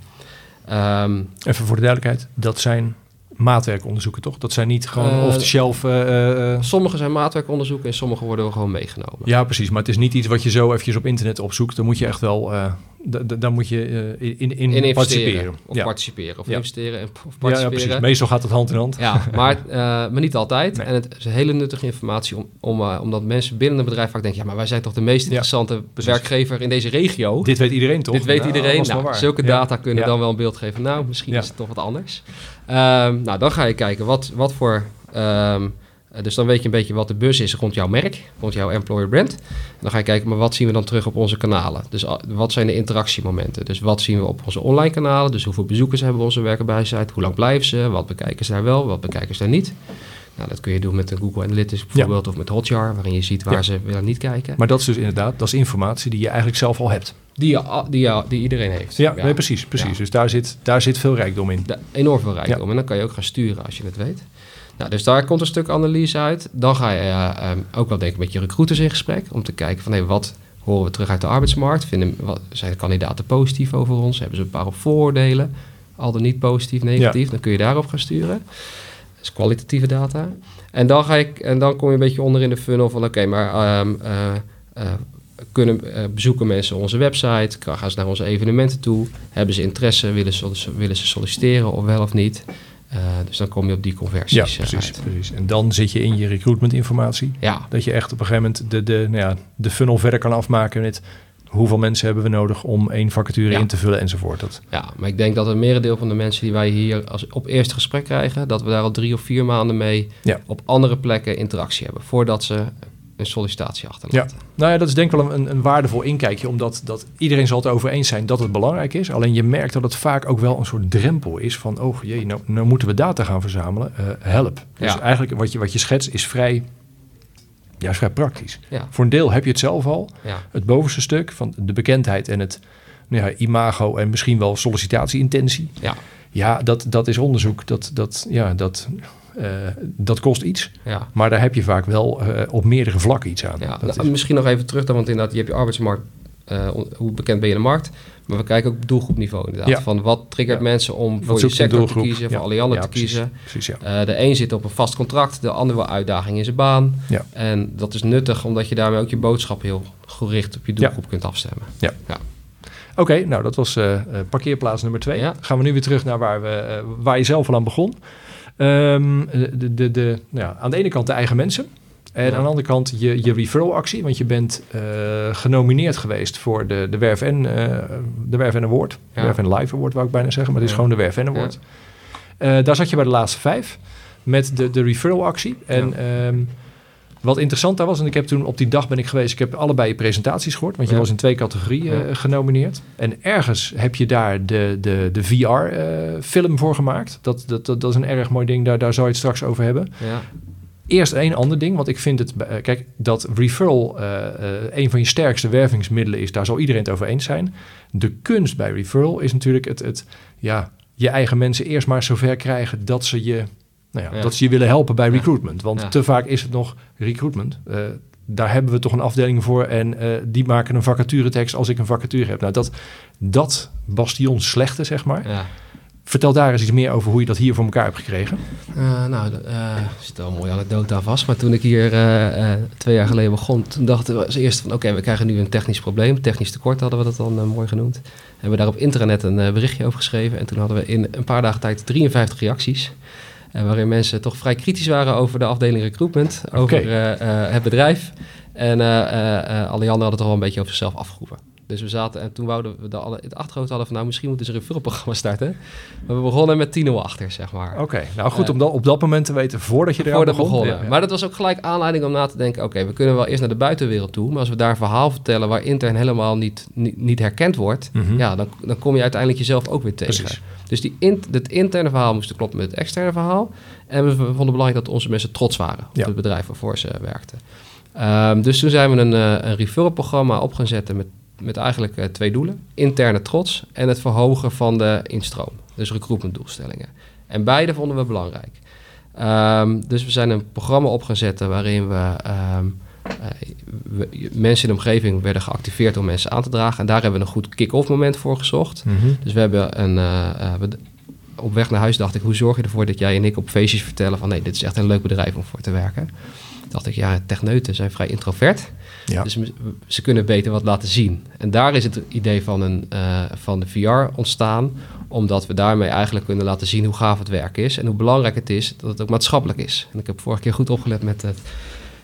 Um, Even voor de duidelijkheid, dat zijn maatwerkonderzoeken, toch? Dat zijn niet gewoon uh, off-the-shelf... Uh, uh, sommige zijn maatwerkonderzoeken en sommige worden gewoon meegenomen. Ja, precies. Maar het is niet iets wat je zo eventjes op internet opzoekt. Dan moet je echt wel... dan moet je in, in, in participeren. Of ja. participeren. Of ja. investeren en, of participeren. Ja, ja, precies. Meestal gaat het hand in hand. Ja, maar, maar niet altijd. Nee. En het is hele nuttige informatie om, om, omdat mensen binnen een bedrijf vaak denken... ja, maar wij zijn toch de meest interessante werkgever in deze regio. Dit weet iedereen toch? Dit weet iedereen. Nou, zulke data kunnen dan wel een beeld geven. Nou, misschien is het toch wat anders. Um, nou, dan ga je kijken wat, wat voor. Um, dus dan weet je een beetje wat de bus is rond jouw merk, rond jouw employer brand. En dan ga je kijken, maar wat zien we dan terug op onze kanalen? Dus wat zijn de interactiemomenten? Dus wat zien we op onze online kanalen? Dus hoeveel bezoekers hebben we onze werken bij site? Hoe lang blijven ze? Wat bekijken ze daar wel? Wat bekijken ze daar niet? Nou, dat kun je doen met een Google Analytics bijvoorbeeld ja. of met Hotjar, waarin je ziet waar ja. ze willen niet kijken. Maar dat is dus inderdaad, dat is informatie die je eigenlijk zelf al hebt. Die, je, die, je, die iedereen heeft. Ja, Nee, precies. precies. Dus daar zit, daar zit veel rijkdom in. Da enorm veel rijkdom. En dan kan je ook gaan sturen als je het weet. Nou, dus daar komt een stuk analyse uit. Dan ga je uh, um, ook wel denken met je recruiters in gesprek. Om te kijken van, hé, wat horen we terug uit de arbeidsmarkt? Vinden, wat, zijn de kandidaten positief over ons? Hebben ze een paar vooroordelen? Al dan niet positief, negatief? Ja. Dan kun je daarop gaan sturen. Dat is kwalitatieve data. En dan, ga ik, en dan kom je een beetje onder in de funnel van... oké, okay, maar um, uh, uh, kunnen uh, bezoeken mensen onze website, gaan ze naar onze evenementen toe, hebben ze interesse, willen ze, willen ze solliciteren of wel of niet. Uh, dus dan kom je op die conversies. Ja, precies, precies. En dan zit je in je recruitment informatie. Ja. Dat je echt op een gegeven moment de, de, nou ja, de funnel verder kan afmaken met hoeveel mensen hebben we nodig om één vacature ja. in te vullen enzovoort. Dat. Ja, maar ik denk dat het merendeel van de mensen die wij hier als op eerste gesprek krijgen, dat we daar al drie of vier maanden mee ja. op andere plekken interactie hebben, voordat ze een sollicitatie achterlaten. Ja. Nou ja, dat is denk ik wel een, een waardevol inkijkje, omdat dat iedereen zal het over eens zijn dat het belangrijk is. Alleen je merkt dat het vaak ook wel een soort drempel is van, oh jee, nou, nou moeten we data gaan verzamelen. Uh, help. Dus Ja. eigenlijk wat je, wat je schetst is vrij, ja, is vrij praktisch. Ja. Voor een deel heb je het zelf al. Ja. Het bovenste stuk van de bekendheid en het nou ja, imago en misschien wel sollicitatieintentie. Ja. Ja, dat, dat is onderzoek. Dat, dat, ja, dat, uh, dat kost iets. Ja. Maar daar heb je vaak wel uh, op meerdere vlakken iets aan. Ja, nou, is- Misschien nog even terug, dan, want inderdaad, je hebt je arbeidsmarkt, uh, hoe bekend ben je in de markt? Maar we kijken ook op doelgroepniveau inderdaad. Ja. Van wat triggert Ja. mensen om Wat voor je sector te kiezen, voor Ja. Alliander Ja, te precies. kiezen. Precies, ja. De een zit op een vast contract, de ander wil uitdaging in zijn baan. Ja. En dat is nuttig, omdat je daarmee ook je boodschap heel gericht op je doelgroep kunt afstemmen. Oké, nou dat was eh, eh, parkeerplaats nummer twee. Ja. Gaan we nu weer terug naar waar, we, eh, waar je zelf al aan begon. Ehm, de, de, de, nou ja, aan de ene kant de eigen mensen. En Ja. aan de andere kant je, je referral actie. Want je bent genomineerd geweest voor de, de Werf en de Werf en Award. Ja. Werf en Live Award wou ik bijna zeggen. Maar het is gewoon de Werf en Award. Daar zat je bij de laatste vijf. Met de, de referral actie. En ehm, Wat interessant daar was, en ik heb toen op die dag ben ik geweest, ik heb allebei je presentaties gehoord, want je Ja. was in twee categorieën Ja. eh, genomineerd. En ergens heb je daar de, de, de VR-film voor gemaakt. Dat, dat, dat, dat is een erg mooi ding, daar, daar zou je het straks over hebben. Ja. Eerst één ander ding, want ik vind het... eh, kijk, dat referral eh, eh, een van je sterkste wervingsmiddelen is... daar zal iedereen het over eens zijn. De kunst bij referral is natuurlijk het... het ja, je eigen mensen eerst maar zover krijgen... dat ze je, nou ja, Ja. Dat ze je willen helpen bij recruitment. Want Ja. te vaak is het nog recruitment. Eh, daar hebben we toch een afdeling voor... en eh, die maken een vacaturetekst als ik een vacature heb. Nou, dat, dat bastion slechte, zeg maar... ja. Vertel daar eens iets meer over hoe je dat hier voor elkaar hebt gekregen. Eh, nou, eh, er zit wel een mooie anekdote aan vast. Maar toen ik hier eh, eh, twee jaar geleden begon, toen dachten we als eerste van... oké, we krijgen nu een technisch probleem. Technisch tekort hadden we dat dan mooi genoemd. Hebben we daar op internet een berichtje over geschreven. En toen hadden we in een paar dagen tijd 53 reacties. Waarin mensen toch vrij kritisch waren over de afdeling recruitment. Over eh, eh, het bedrijf. En anderen hadden toch wel een beetje over zichzelf afgeroepen. Dus we zaten en toen wouden we de, alle, het achterhoofd hadden van... nou, misschien moeten ze een referralprogramma starten. Maar we begonnen met 10-0 achter, zeg maar. Oké, nou goed Eh, om dat, op dat moment te weten voordat je er Voordat begon. begonnen. Ja, ja. Maar dat was ook gelijk aanleiding om na te denken... oké, we kunnen wel eerst naar de buitenwereld toe... maar als we daar een verhaal vertellen... waar intern helemaal niet, niet, niet herkend wordt... Mhm. ja, dan, dan kom je uiteindelijk jezelf ook weer tegen. Precies. Dus die in, het interne verhaal moest kloppen met het externe verhaal. En we vonden het belangrijk dat onze mensen trots waren... op Ja. het bedrijf waarvoor ze werkten. Ehm, dus toen zijn we een, eh, een referral-programma op gaan zetten... met, met eigenlijk eh, twee doelen. Interne trots en het verhogen van de instroom. Dus recruitmentdoelstellingen. En beide vonden we belangrijk. Ehm, dus we zijn een programma op gaan zetten waarin we, ehm, eh, we- mensen in de omgeving werden geactiveerd om mensen aan te dragen. En daar hebben we een goed kick-off moment voor gezocht. Mhm. Dus we hebben een. eh, we- op weg naar huis dacht ik, hoe zorg je ervoor dat jij en ik op feestjes vertellen van nee, dit is echt een leuk bedrijf om voor te werken. dacht ik, ja, techneuten zijn vrij introvert. Dus ze kunnen beter wat laten zien. En daar is het idee van, een, eh, van de VR ontstaan. Omdat we daarmee eigenlijk kunnen laten zien hoe gaaf het werk is. En hoe belangrijk het is dat het ook maatschappelijk is. En ik heb vorige keer goed opgelet met het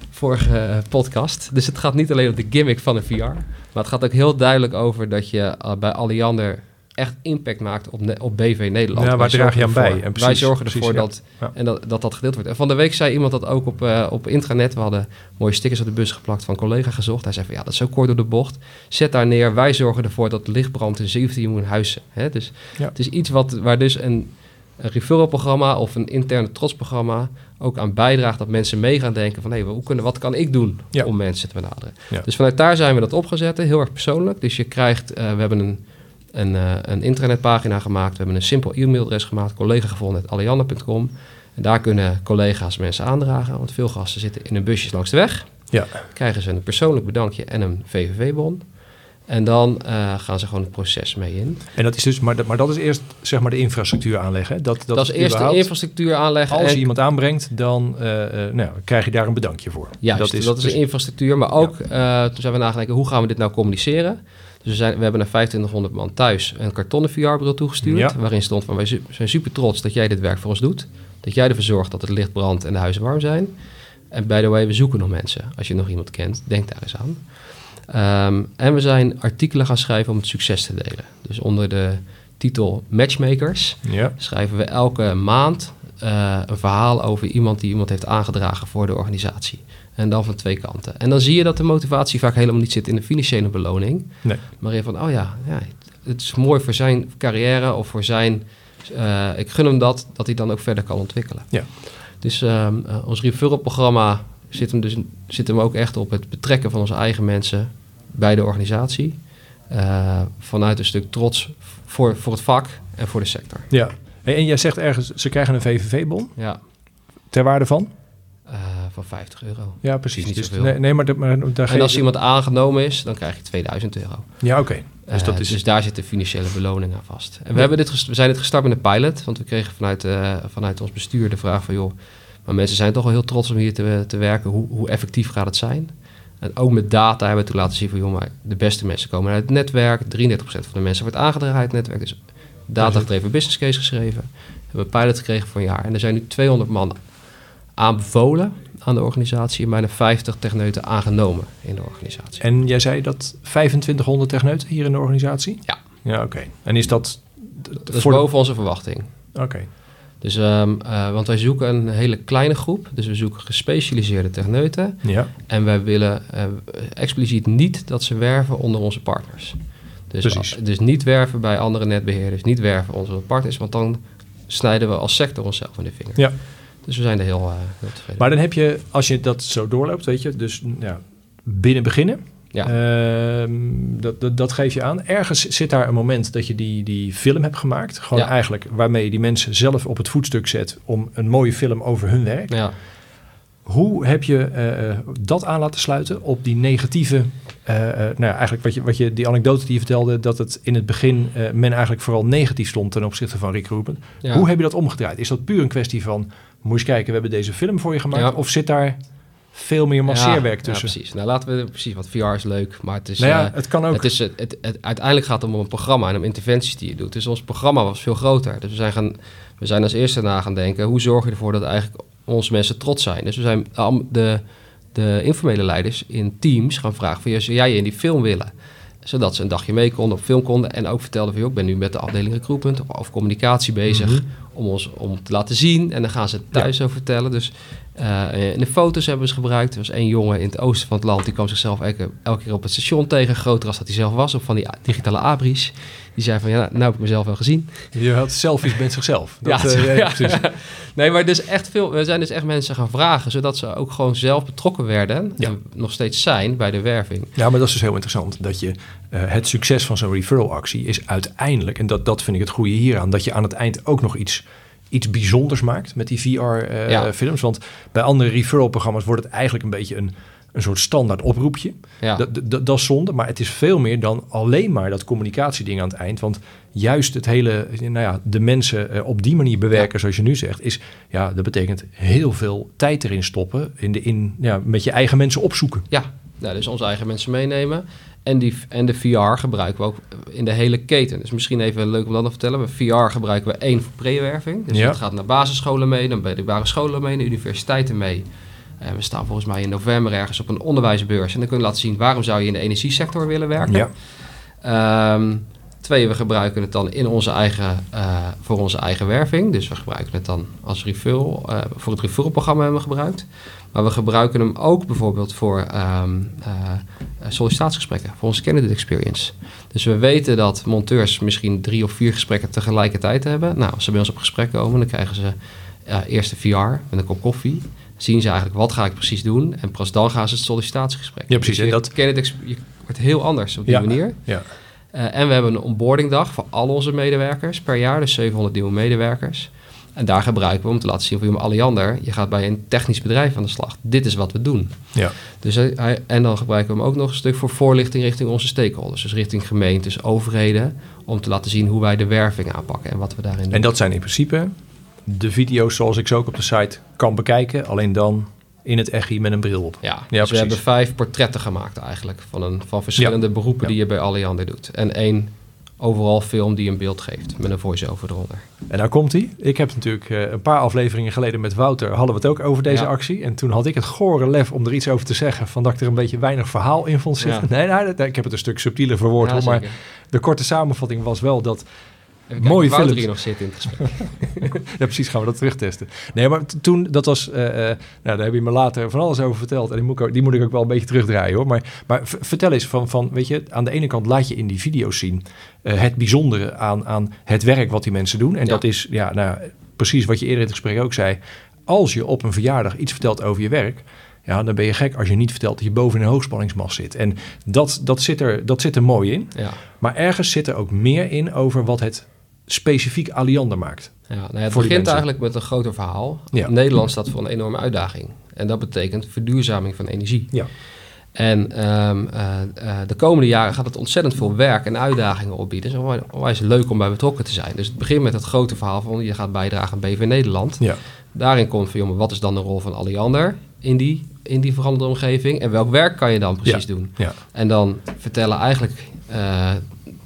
vorige eh, podcast. Dus het gaat niet alleen om de gimmick van een VR. Maar het gaat ook heel duidelijk over dat je eh, bij Alliander echt impact maakt op, op BV Nederland. Ja, waar Wij draag je aan bij? En wij zorgen ervoor dat, Ja. en dat, dat dat gedeeld wordt. En van de week zei iemand dat ook op, eh, op intranet. We hadden mooie stickers op de bus geplakt van een collega gezocht. Hij zei van ja, dat is zo kort door de bocht. Zet daar neer. Wij zorgen ervoor dat het licht brandt in 17 miljoen huizen. Hè? Dus Ja. het is iets wat, waar dus een, een referral-programma of een interne trotsprogramma ook aan bijdraagt dat mensen mee gaan denken van hé, hoe kunnen, wat kan ik doen Ja. om mensen te benaderen. Dus vanuit daar zijn we dat opgezet, heel erg persoonlijk. Dus je krijgt, eh, we hebben een, een, eh, een intranetpagina gemaakt, we hebben een simpel e-mailadres gemaakt, collega gevonden allianne.com. En daar kunnen collega's mensen aandragen, want veel gasten zitten in hun busjes langs de weg. Ja. Krijgen ze een persoonlijk bedankje en een VVV-bon. En dan eh, gaan ze gewoon het proces mee in. En dat is dus, maar dat, maar dat is eerst zeg maar de infrastructuur aanleggen. Dat, dat, Dat, is eerst de infrastructuur aanleggen. Als en- je iemand aanbrengt, dan eh, nou, krijg je daar een bedankje voor. Juist, dat is, dus- de infrastructuur. Maar ook, toen zijn we nagedacht, hoe gaan we dit nou communiceren? Dus we, zijn, we hebben naar 2500 man thuis een kartonnen VR-bril toegestuurd. Ja. Waarin stond van, wij zijn super trots dat jij dit werk voor ons doet. Dat jij ervoor zorgt dat het licht brandt en de huizen warm zijn. En by the way, we zoeken nog mensen. Als je nog iemand kent, denk daar eens aan. Ehm, en we zijn artikelen gaan schrijven om het succes te delen. Dus onder de titel Matchmakers Ja. schrijven we elke maand eh, een verhaal over iemand die iemand heeft aangedragen voor de organisatie. En dan van twee kanten. En dan zie je dat de motivatie vaak helemaal niet zit in de financiële beloning. Nee. Maar in van, oh ja, ja, het is mooi voor zijn carrière of voor zijn... eh, ik gun hem dat, dat hij dan ook verder kan ontwikkelen. Ja. Dus ehm, eh, ons referral-programma zit hem, dus, zit hem ook echt op het betrekken van onze eigen mensen bij de organisatie. Eh, vanuit een stuk trots voor, voor het vak en voor de sector. ja. En, en jij zegt ergens, ze krijgen een VVV-bon Ja, ter waarde van? Eh, van 50 euro. Ja, precies. Dus, nee, nee, maar, de- maar daar En als iemand aangenomen is, dan krijg je 2000 euro. Ja, oké. Dus Eh, dat is... dus daar zit de financiële beloning aan vast. En we, Ja. hebben dit we zijn dit gestart met een pilot, want we kregen vanuit, eh, vanuit ons bestuur de vraag van... joh, maar mensen zijn toch wel heel trots om hier te, te werken. Hoe, hoe effectief gaat het zijn? En ook met data hebben we toen laten zien van... joh, maar de beste mensen komen uit het netwerk. 33% van de mensen wordt aangedragen uit het netwerk. Dus data-gedreven business case geschreven. We hebben een pilot gekregen voor een jaar. En er zijn nu 200 man aanbevolen aan de organisatie... en bijna 50 techneuten aangenomen in de organisatie. En jij zei dat 2500 techneuten hier in de organisatie? Ja. Ja, oké. En is dat... Dat is voor de- boven onze verwachting. Oké. Dus, um, uh, want wij zoeken een hele kleine groep. Dus we zoeken gespecialiseerde techneuten. Ja. En wij willen uh, expliciet niet dat ze werven onder onze partners. Dus, Precies. dus niet werven bij andere netbeheerders, niet werven onze partners, want dan snijden we als sector onszelf in de vinger. Ja. Dus we zijn er heel, heel tevreden Maar dan heb je, als je dat zo doorloopt, weet je, dus ja, binnen beginnen. Ja. Ehm, dat, dat, dat geef je aan. Ergens zit daar een moment dat je die, die film hebt gemaakt. Gewoon Ja. eigenlijk waarmee je die mensen zelf op het voetstuk zet om een mooie film over hun werk. Ja. Hoe heb je eh, dat aan laten sluiten op die negatieve, eh, eh, nou ja, eigenlijk wat je, wat je, die anekdote die je vertelde, dat het in het begin eh, men eigenlijk vooral negatief stond ten opzichte van recruitment. Hoe heb je dat omgedraaid? Is dat puur een kwestie van, moet je eens kijken, we hebben deze film voor je gemaakt? Ja. Of zit daar veel meer masseerwerk Ja, tussen? Ja, precies. Nou, laten we precies, want VR is leuk, maar het is... nou ja, eh, het kan ook. Het is, het, het, het- uiteindelijk gaat het om een programma en om interventies die je doet. Dus ons programma was veel groter. Dus we zijn, gaan, we zijn als eerste na gaan denken... hoe zorg je ervoor dat eigenlijk onze mensen trots zijn? Dus we zijn de, de informele leiders in teams gaan vragen... Van, zou jij in die film willen? Zodat ze een dagje mee konden, op film konden... en ook vertelden van... joh, ik ben nu met de afdeling recruitment of, of communicatie bezig... Mhm. Om ons om te laten zien. En dan gaan ze het thuis over vertellen. Dus eh, in de foto's hebben ze gebruikt. Er was één jongen in het oosten van het land... die kwam zichzelf elke, elke keer op het station tegen... groter als dat hij zelf was, of van die digitale abris. Die zei van, ja, nou heb ik mezelf wel gezien. Je had selfies met zichzelf. Dat, Ja, eh, ja. precies. Nee, maar dus echt veel, we zijn dus echt mensen gaan vragen... zodat ze ook gewoon zelf betrokken werden... Ja. en nog steeds zijn bij de werving. Ja, maar dat is dus heel interessant. Dat je eh, het succes van zo'n referral-actie is uiteindelijk, en dat, dat vind ik het goede hieraan, dat je aan het eind ook nog iets, iets bijzonders maakt met die Ja. VR-films. Want bij andere referral-programma's wordt het eigenlijk een beetje een, een soort standaard oproepje. Ja, Dat, dat, dat is zonde, maar het is veel meer dan alleen maar dat communicatieding aan het eind. Want juist het hele, nou ja, de mensen eh, op die manier bewerken, zoals je nu zegt, is, ja, dat betekent heel veel tijd erin stoppen, in de, in, ja, met je eigen mensen opzoeken. Ja, nou, dus onze eigen mensen meenemen. En, die, en de VR gebruiken we ook in de hele keten. Dus misschien even leuk om dat te vertellen. Bij VR gebruiken we één voor prewerving. Dus Ja. dat gaat naar basisscholen mee, dan bij de basisscholen mee, naar universiteiten mee. En we staan volgens mij in november ergens op een onderwijsbeurs. En dan kunnen we laten zien waarom zou je in de energiesector willen werken. Ja. Ehm, twee, we gebruiken het dan in onze eigen, eh, voor onze eigen werving. Dus we gebruiken het dan als referral. eh, voor het referral-programma hebben we gebruikt. Maar we gebruiken hem ook bijvoorbeeld voor ehm, eh, eh, sollicitatiegesprekken, voor onze candidate experience. Dus we weten dat monteurs misschien drie of vier gesprekken tegelijkertijd hebben. Nou, als ze bij ons op gesprek komen, dan krijgen ze eh, eerst de VR met een kop koffie. Zien ze eigenlijk wat ga ik precies doen. En pas dan gaan ze het sollicitatiegesprek. Ja, precies. Dus je En dat- candidate je wordt heel anders op die Ja. manier. Ja. Eh, en we hebben een onboardingdag voor al onze medewerkers per jaar, dus 700 nieuwe medewerkers. En daar gebruiken we om te laten zien maar Alliander, je gaat bij een technisch bedrijf aan de slag. Dit is wat we doen. Ja. Dus hij, en dan gebruiken we hem ook nog een stuk voor voorlichting richting onze stakeholders. Dus richting gemeentes, overheden, om te laten zien hoe wij de werving aanpakken en wat we daarin doen. En dat zijn in principe de video's zoals ik ze ook op de site kan bekijken, alleen dan in het echi met een bril op. Ja, dus precies. we hebben vijf portretten gemaakt eigenlijk van, een, van verschillende beroepen Ja. die je bij Alliander doet. En één overal film die een beeld geeft met een voice-over eronder. En nou komt hij. Ik heb natuurlijk eh, een paar afleveringen geleden met Wouter hadden we het ook over deze Ja. actie. En toen had ik het gore lef om er iets over te zeggen. Van dat ik er een beetje weinig verhaal in vond zitten. Nee, nee, nee, ik heb het een stuk subtieler verwoord. Ja, hoor, maar de korte samenvatting was wel dat Even kijken Mooie Wouter hier nog zit in het gesprek. Ja, precies, gaan we dat terugtesten. Nee, maar toen, dat was, eh, eh, nou, daar heb je me later van alles over verteld. En die moet ik ook, die moet ik ook wel een beetje terugdraaien hoor. Maar, maar vertel eens van, van, weet je, aan de ene kant laat je in die video's zien eh, het bijzondere aan, aan het werk wat die mensen doen. En Ja. dat is, ja, nou, precies wat je eerder in het gesprek ook zei. Als je op een verjaardag iets vertelt over je werk, ja, dan ben je gek als je niet vertelt dat je boven in een hoogspanningsmast zit. En dat, dat, zit er, dat zit er mooi in. Ja. Maar ergens zit er ook meer in over wat het specifiek Aliander maakt. Ja, nou ja, het begint eigenlijk met een groter verhaal. Ja. Nederland staat voor een enorme uitdaging. En dat betekent verduurzaming van energie. Ja. En ehm, eh, eh, de komende jaren gaat het ontzettend veel werk en uitdagingen opbieden. Het is onwijs- leuk om bij betrokken te zijn. Dus het begint met het grote verhaal van je gaat bijdragen aan BV Nederland. Ja. Daarin komt van, maar wat is dan de rol van Alliander in die, in die veranderde omgeving? En welk werk kan je dan precies doen? Ja. En dan vertellen eigenlijk eh,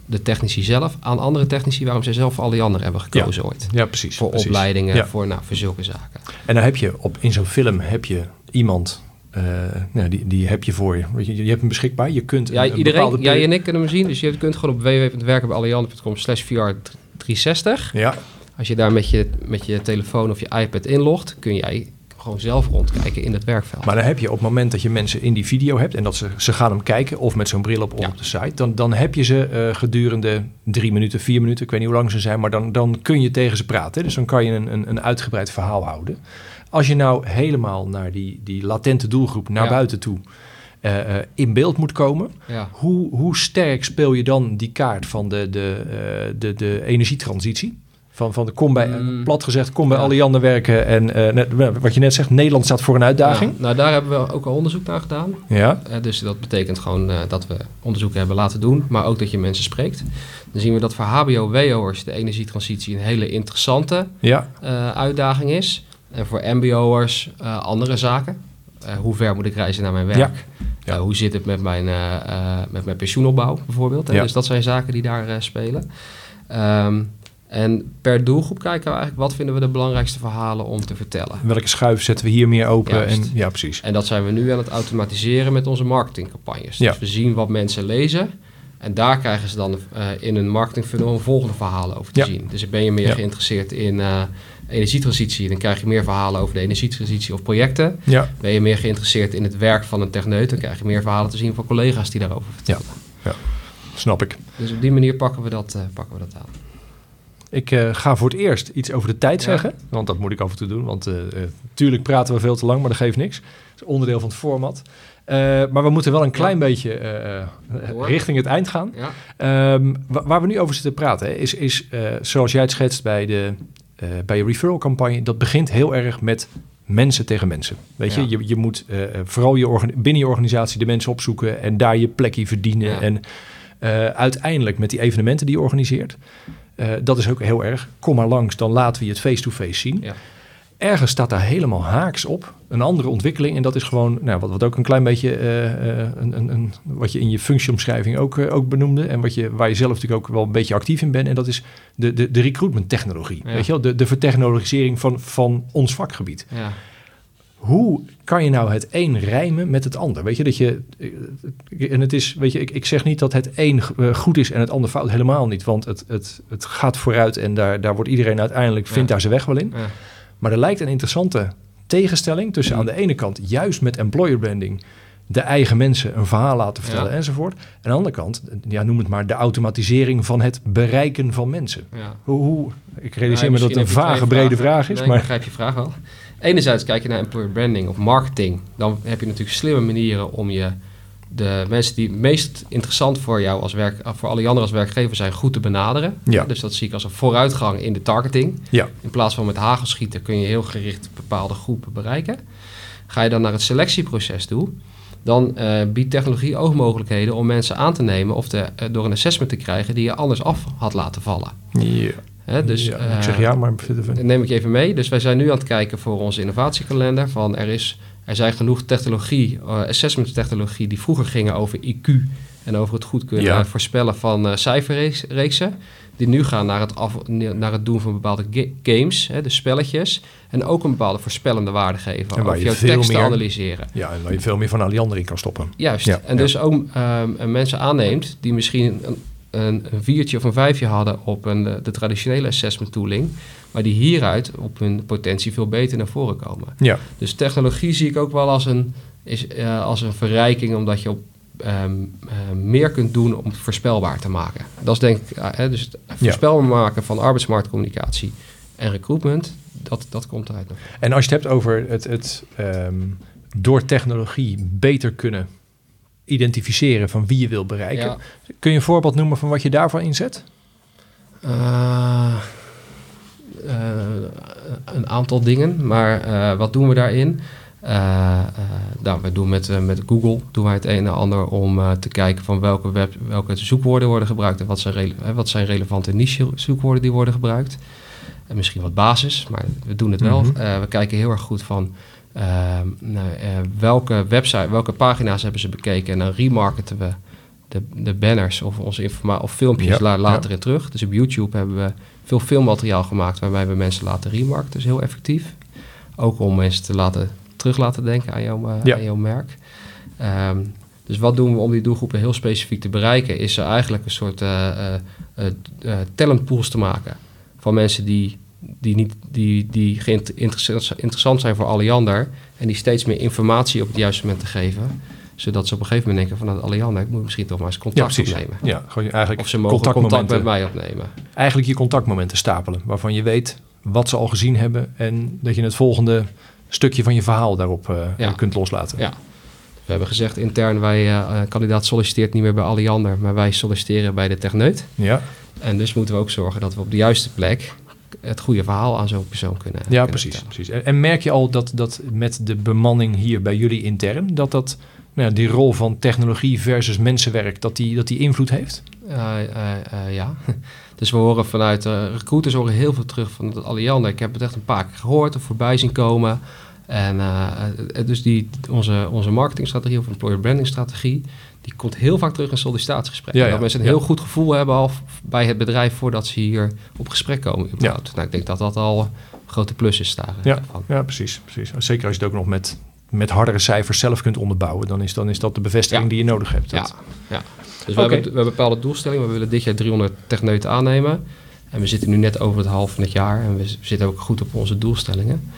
de technici zelf aan andere technici waarom zij zelf voor Alliander hebben gekozen ooit. Ja, precies. Voor precies. opleidingen, Ja. voor, nou, voor zulke zaken. En dan heb je op, in zo'n film heb je iemand, eh, nou, die, die heb je voor je. Je, je hebt hem beschikbaar. Je kunt Ja, een, een iedereen, bepaalde jij en ik kunnen hem zien. Dus je kunt gewoon op www.werkenbijalliander.com slash VR360. Ja, Als je daar met je, met je telefoon of je iPad inlogt, kun jij gewoon zelf rondkijken in het werkveld. Maar dan heb je op het moment dat je mensen in die video hebt en dat ze, ze gaan hem kijken of met zo'n bril op, Ja. op de site, dan, dan heb je ze eh, gedurende drie minuten, vier minuten, ik weet niet hoe lang ze zijn, maar dan, dan kun je tegen ze praten. Dus dan kan je een, een, een uitgebreid verhaal houden. Als je nou helemaal naar die, die latente doelgroep naar Ja. buiten toe eh, eh, in beeld moet komen, Ja. hoe, hoe sterk speel je dan die kaart van de, de, de, de energietransitie? Van, van de kom bij, Mm. plat gezegd, kom bij Ja. Alliander werken. En eh, net, wat je net zegt, Nederland staat voor een uitdaging. Ja, nou, daar hebben we ook al onderzoek naar gedaan. Ja, Eh, dus dat betekent gewoon eh, dat we onderzoeken hebben laten doen, maar ook dat je mensen spreekt. Dan zien we dat voor HBO-WO'ers de energietransitie een hele interessante ja, uitdaging is. En voor MBO'ers andere zaken. Hoe ver moet ik reizen naar mijn werk? Ja. Hoe zit het met mijn, met mijn pensioenopbouw bijvoorbeeld? Dus dat zijn zaken die daar spelen. Ehm, en per doelgroep kijken we eigenlijk wat vinden we de belangrijkste verhalen om te vertellen. welke schuif zetten we hier meer open? Juist. En, ja, precies. En dat zijn we nu aan het automatiseren met onze marketingcampagnes. Ja. Dus we zien wat mensen lezen. En daar krijgen ze dan eh, in een marketingfunnel een volgende verhalen over te Ja. zien. Dus ben je meer Ja. geïnteresseerd in eh, energietransitie, dan krijg je meer verhalen over de energietransitie of projecten. Ja, Ben je meer geïnteresseerd in het werk van een techneut, dan krijg je meer verhalen te zien van collega's die daarover vertellen. snap ik. Dus op die manier pakken we dat, eh, pakken we dat aan. Ik eh, ga voor het eerst iets over de tijd Ja. zeggen. Want dat moet ik af en toe doen. Want eh, eh, tuurlijk praten we veel te lang, maar dat geeft niks. Dat is onderdeel van het format. Eh, maar we moeten wel een klein beetje eh, eh, richting het eind gaan. Ja, Ehm, wa- waar we nu over zitten praten, hè, is, is eh, zoals jij het schetst bij, de, eh, bij je referral campagne, dat begint heel erg met mensen tegen mensen. Weet Ja. je, je, je moet eh, vooral je binnen je organisatie de mensen opzoeken en daar je plekje verdienen. En eh, uiteindelijk met die evenementen die je organiseert, eh, dat is ook heel erg. Kom maar langs, dan laten we je het face-to-face zien. Ja. Ergens staat daar helemaal haaks op. Een andere ontwikkeling. En dat is gewoon, nou, wat, wat ook een klein beetje, eh, eh, een, een, een, wat je in je functieomschrijving ook, ook benoemde. En wat je, waar je zelf natuurlijk ook wel een beetje actief in bent. En dat is de, de, de recruitment technologie. Ja. Weet je wel? De, de vertechnologisering van, van ons vakgebied. ja. Hoe kan je nou het een rijmen met het ander? Weet je dat je. eh, En het is, weet je, ik, ik zeg niet dat het een eh, goed is en het ander fout. Helemaal niet. Want het, het, het gaat vooruit en daar, daar wordt iedereen uiteindelijk, vindt Ja. daar zijn weg wel in. ja. Maar er lijkt een interessante tegenstelling tussen aan de ene kant juist met employer branding de eigen mensen een verhaal laten vertellen Ja. enzovoort. En aan de andere kant, ja, noem het maar de automatisering van het bereiken van mensen. ja. Hoe, hoe ik realiseer Ja, me dat het een vage, brede vraag is. Nee, Ik maar begrijp je vraag wel. Enerzijds kijk je naar employer branding of marketing. Dan heb je natuurlijk slimme manieren om je de mensen die het meest interessant voor jou als werk, voor Alliander als werkgever zijn, goed te benaderen. Ja. Dus dat zie ik als een vooruitgang in de targeting. ja, In plaats van met hagelschieten kun je heel gericht bepaalde groepen bereiken. Ga je dan naar het selectieproces toe, dan eh, biedt technologie ook mogelijkheden om mensen aan te nemen of te, eh, door een assessment te krijgen die je anders af had laten vallen. ja. Dus, ja, ik eh, zeg ja, maar neem ik even mee. Dus wij zijn nu aan het kijken voor onze innovatiekalender. Van er, is, er zijn genoeg technologie, eh, assessment technologie, die vroeger gingen over IQ en over het goed kunnen Ja. voorspellen van eh, cijferreeksen. Die nu gaan naar het, af, naar het doen van bepaalde ga- games, hè, dus spelletjes. En ook een bepaalde voorspellende waarde geven. En waar Of je jouw veel teksten meer- analyseren. ja, en waar je veel meer van Alliander in kan stoppen. Juist. Ja, en dus ook ehm, mensen aanneemt die misschien een, een, een viertje of een vijfje hadden op een, eh, de traditionele assessment tooling. Maar die hieruit op hun potentie veel beter naar voren komen. Ja, Dus technologie zie ik ook wel als een, is, eh, als een verrijking, omdat je op, ehm, eh, meer kunt doen om het voorspelbaar te maken. Dat is denk ik, hè, dus het voorspelbaar maken van arbeidsmarktcommunicatie en recruitment, dat, dat komt eruit. en als je het hebt over het, het ehm, door technologie beter kunnen identificeren van wie je wil bereiken. Ja. Kun je een voorbeeld noemen van wat je daarvan inzet? Eh, eh, een aantal dingen, maar eh, wat doen we daarin? Nou, we doen met, met Google doen wij het een en ander om te kijken van welke, web, welke zoekwoorden worden gebruikt en wat zijn, rele- wat zijn relevante niche zoekwoorden die worden gebruikt. En misschien wat basis, maar we doen het wel. Mhm. We kijken heel erg goed van nou, eh, welke website, welke pagina's hebben ze bekeken en dan remarketen we de, de banners of onze informatie of filmpjes Ja, later ja. in terug. Dus op YouTube hebben we veel filmmateriaal gemaakt waarbij we mensen laten remarken. Dus heel effectief. Ook om mensen te laten terug laten denken aan jouw, eh, Ja. aan jouw merk. Ehm, dus wat doen we om die doelgroepen heel specifiek te bereiken? Is er eigenlijk een soort eh, eh, talentpools te maken van mensen die die, niet, die, die interessant zijn voor Alliander. En die steeds meer informatie op het juiste moment te geven zodat ze op een gegeven moment denken van... nou, Alliander, ik moet misschien toch maar eens contact ja, opnemen. Ja, gewoon eigenlijk of ze mogen contact met mij opnemen. Eigenlijk je contactmomenten stapelen. Waarvan je weet wat ze al gezien hebben... en dat je het volgende stukje van je verhaal daarop uh, kunt loslaten. Ja. We hebben gezegd intern, wij uh, kandidaat solliciteert niet meer bij Alliander... maar wij solliciteren bij de techneut. Ja. En dus moeten we ook zorgen dat we op de juiste plek het goede verhaal aan zo'n persoon kunnen. Ja, precies. precies. En, merk je al dat, dat met de bemanning hier bij jullie intern, dat dat nou, die rol van technologie versus mensenwerk, dat die, dat die invloed heeft? Uh, ja. Dus we horen vanuit recruiters horen heel veel terug van Alliander. Ik heb het echt een paar keer gehoord of voorbij zien komen. En dus die, onze, onze marketingstrategie of employer branding strategie, die komt heel vaak terug in sollicitatiegesprekken. Ja, ja. Dat mensen een heel goed gevoel hebben al bij het bedrijf voordat ze hier op gesprek komen. Nou, ik denk dat dat al een grote plus is daar. Ja, ja precies, precies. Zeker als je het ook nog met met hardere cijfers zelf kunt onderbouwen, dan is, dan is dat de bevestiging die je nodig hebt. Dat... Ja, ja. Dus we, hebben, we hebben bepaalde doelstellingen. We willen dit jaar 300 techneuten aannemen. En we zitten nu net over het half van het jaar en we zitten ook goed op onze doelstellingen.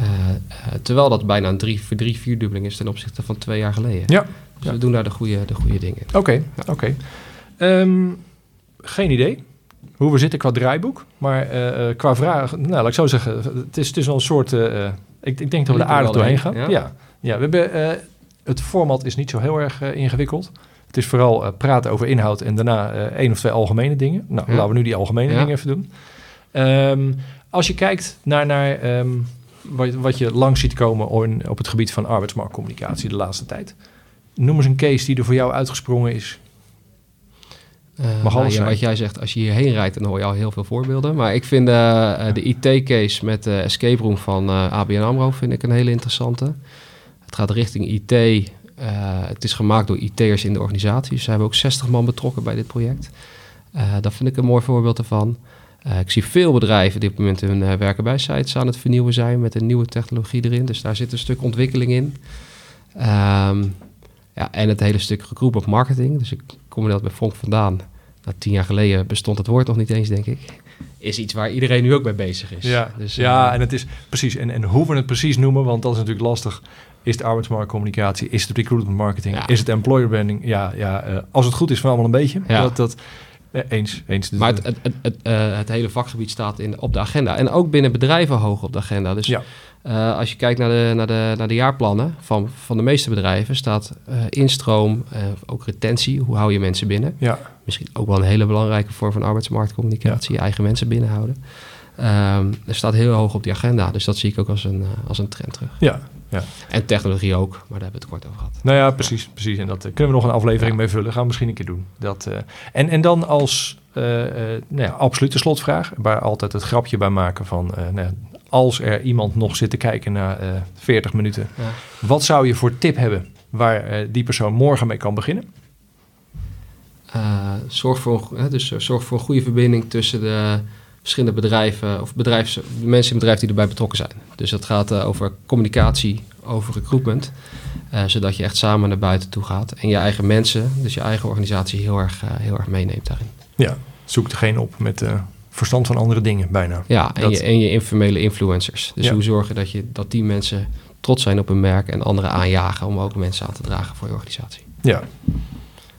Uh, uh, terwijl dat bijna een drie, drie vierdubbeling is ten opzichte van twee jaar geleden. Ja. Dus we doen daar de goede, de goede dingen. Oké, oké. Ehm, geen idee hoe we zitten qua draaiboek. Maar uh, qua vragen, nou, laat ik zo zeggen, het is, het is wel een soort ik, ik denk dat we er aardig doorheen gaan. Ja, ja. we hebben, uh, het format is niet zo heel erg ingewikkeld. Het is vooral praten over inhoud en daarna één of twee algemene dingen. Nou, laten we nu die algemene dingen even doen. Um, als je kijkt naar, naar um, wat, wat, je lang ziet komen on, op het gebied van arbeidsmarktcommunicatie de laatste tijd. Noem eens een case die er voor jou uitgesprongen is uh, nou, ja, wat jij zegt, als je hierheen rijdt, dan hoor je al heel veel voorbeelden. Maar ik vind uh, de IT-case met de escape room van ABN AMRO vind ik een hele interessante. Het gaat richting IT. het is gemaakt door IT'ers in de organisatie. Ze hebben ook 60 man betrokken bij dit project. dat vind ik een mooi voorbeeld ervan. ik zie veel bedrijven die op het moment hun werken bij sites aan het vernieuwen zijn met een nieuwe technologie erin. Dus daar zit een stuk ontwikkeling in. Um, ja, en het hele stuk group of marketing. Dus ik kom er dat bij Fonk vandaan. Nou, tien jaar geleden bestond het woord nog niet eens, denk ik. Is iets waar iedereen nu ook mee bezig is. Ja, dus, ja uh, en het is precies. En, en hoe we het precies noemen, want dat is natuurlijk lastig. Is het arbeidsmarktcommunicatie? Is het recruitment marketing? Is het employer branding? Ja, ja uh, als het goed is, van allemaal een beetje. Ja. Dat, dat, eens, eens. Maar het, het, het, het, hele vakgebied staat in, op de agenda. En ook binnen bedrijven hoog op de agenda. Dus ja. Uh, als je kijkt naar de, naar de, naar de jaarplannen van, van de meeste bedrijven, staat uh, instroom, uh, ook retentie, hoe hou je mensen binnen. Ja. Misschien ook wel een hele belangrijke vorm van arbeidsmarktcommunicatie, je eigen mensen binnenhouden. Um, er staat heel hoog op die agenda, dus dat zie ik ook als een, als een trend terug. Ja, ja. En technologie ook, maar daar hebben we het kort over gehad. Nou ja, precies. Precies. En dat kunnen we nog een aflevering mee vullen. Gaan we misschien een keer doen. Dat, en, en dan als nou ja, absolute slotvraag, waar altijd het grapje bij maken van nou als er iemand nog zit te kijken na uh, 40 minuten, ja. wat zou je voor tip hebben waar uh, die persoon morgen mee kan beginnen? Uh, zorg, voor, dus, zorg voor een goede verbinding tussen de verschillende bedrijven of bedrijfs, mensen in bedrijf die erbij betrokken zijn. Dus dat gaat uh, over communicatie, over recruitment, zodat je echt samen naar buiten toe gaat en je eigen mensen, dus je eigen organisatie heel erg, heel erg meeneemt daarin. Ja, zoek degene op met verstand van andere dingen bijna. Ja, en, je, en je informele influencers. Dus hoe zorgen dat, je, dat die mensen trots zijn op hun merk en anderen aanjagen om ook mensen aan te dragen voor je organisatie. Ja,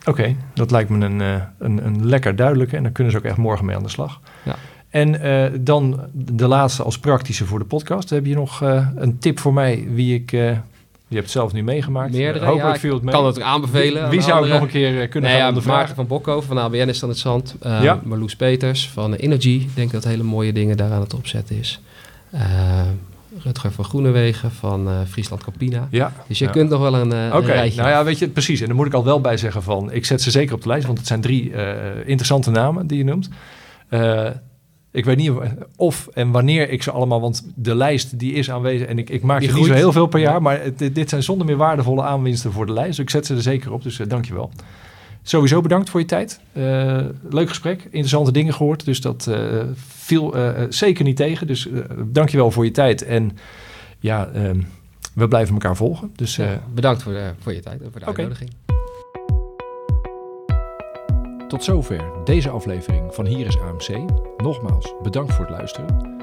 oké. Dat lijkt me een, een, een lekker duidelijke en dan kunnen ze ook echt morgen mee aan de slag. Ja. En uh, dan de laatste als praktische voor de podcast. Heb je nog uh, een tip voor mij wie ik je hebt het zelf nu meegemaakt. Meerdere, Hopelijk ja, viel het mee. kan het aanbevelen. Wie, zou ik nog een keer kunnen nee, gaan ja, Maarten van Bokhoven van ABN is dan het zand. Ja. Marloes Peters van Energy. Ik denk dat hele mooie dingen daar aan het opzetten is. Rutger van Groenewegen van uh, Friesland Campina. Ja. Dus je ja. kunt nog wel een, uh, Oké, okay. nou ja, weet je, precies. En daar moet ik al wel bij zeggen van... ik zet ze zeker op de lijst, want het zijn drie uh, interessante namen die je noemt. Ik weet niet of en wanneer ik ze allemaal, want de lijst die is aanwezig en ik, ik maak die niet zo heel veel per jaar, maar het, dit zijn zonder meer waardevolle aanwinsten voor de lijst. Dus ik zet ze er zeker op, dus uh, dank je wel. Sowieso bedankt voor je tijd. Uh, leuk gesprek, interessante dingen gehoord, dus dat uh, viel zeker niet tegen. Dus dank je wel voor je tijd en ja, ehm, we blijven elkaar volgen. Dus, ja, bedankt voor, voor je tijd en voor de okay. Tot zover deze aflevering van Hier is AMC. Nogmaals, bedankt voor het luisteren.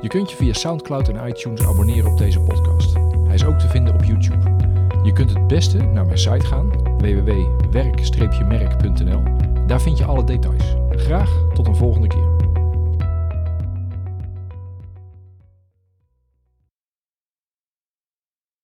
Je kunt je via SoundCloud en iTunes abonneren op deze podcast. Hij is ook te vinden op YouTube. Je kunt het beste naar mijn site gaan, www.werk-merk.nl. Daar vind je alle details. Graag tot een volgende keer.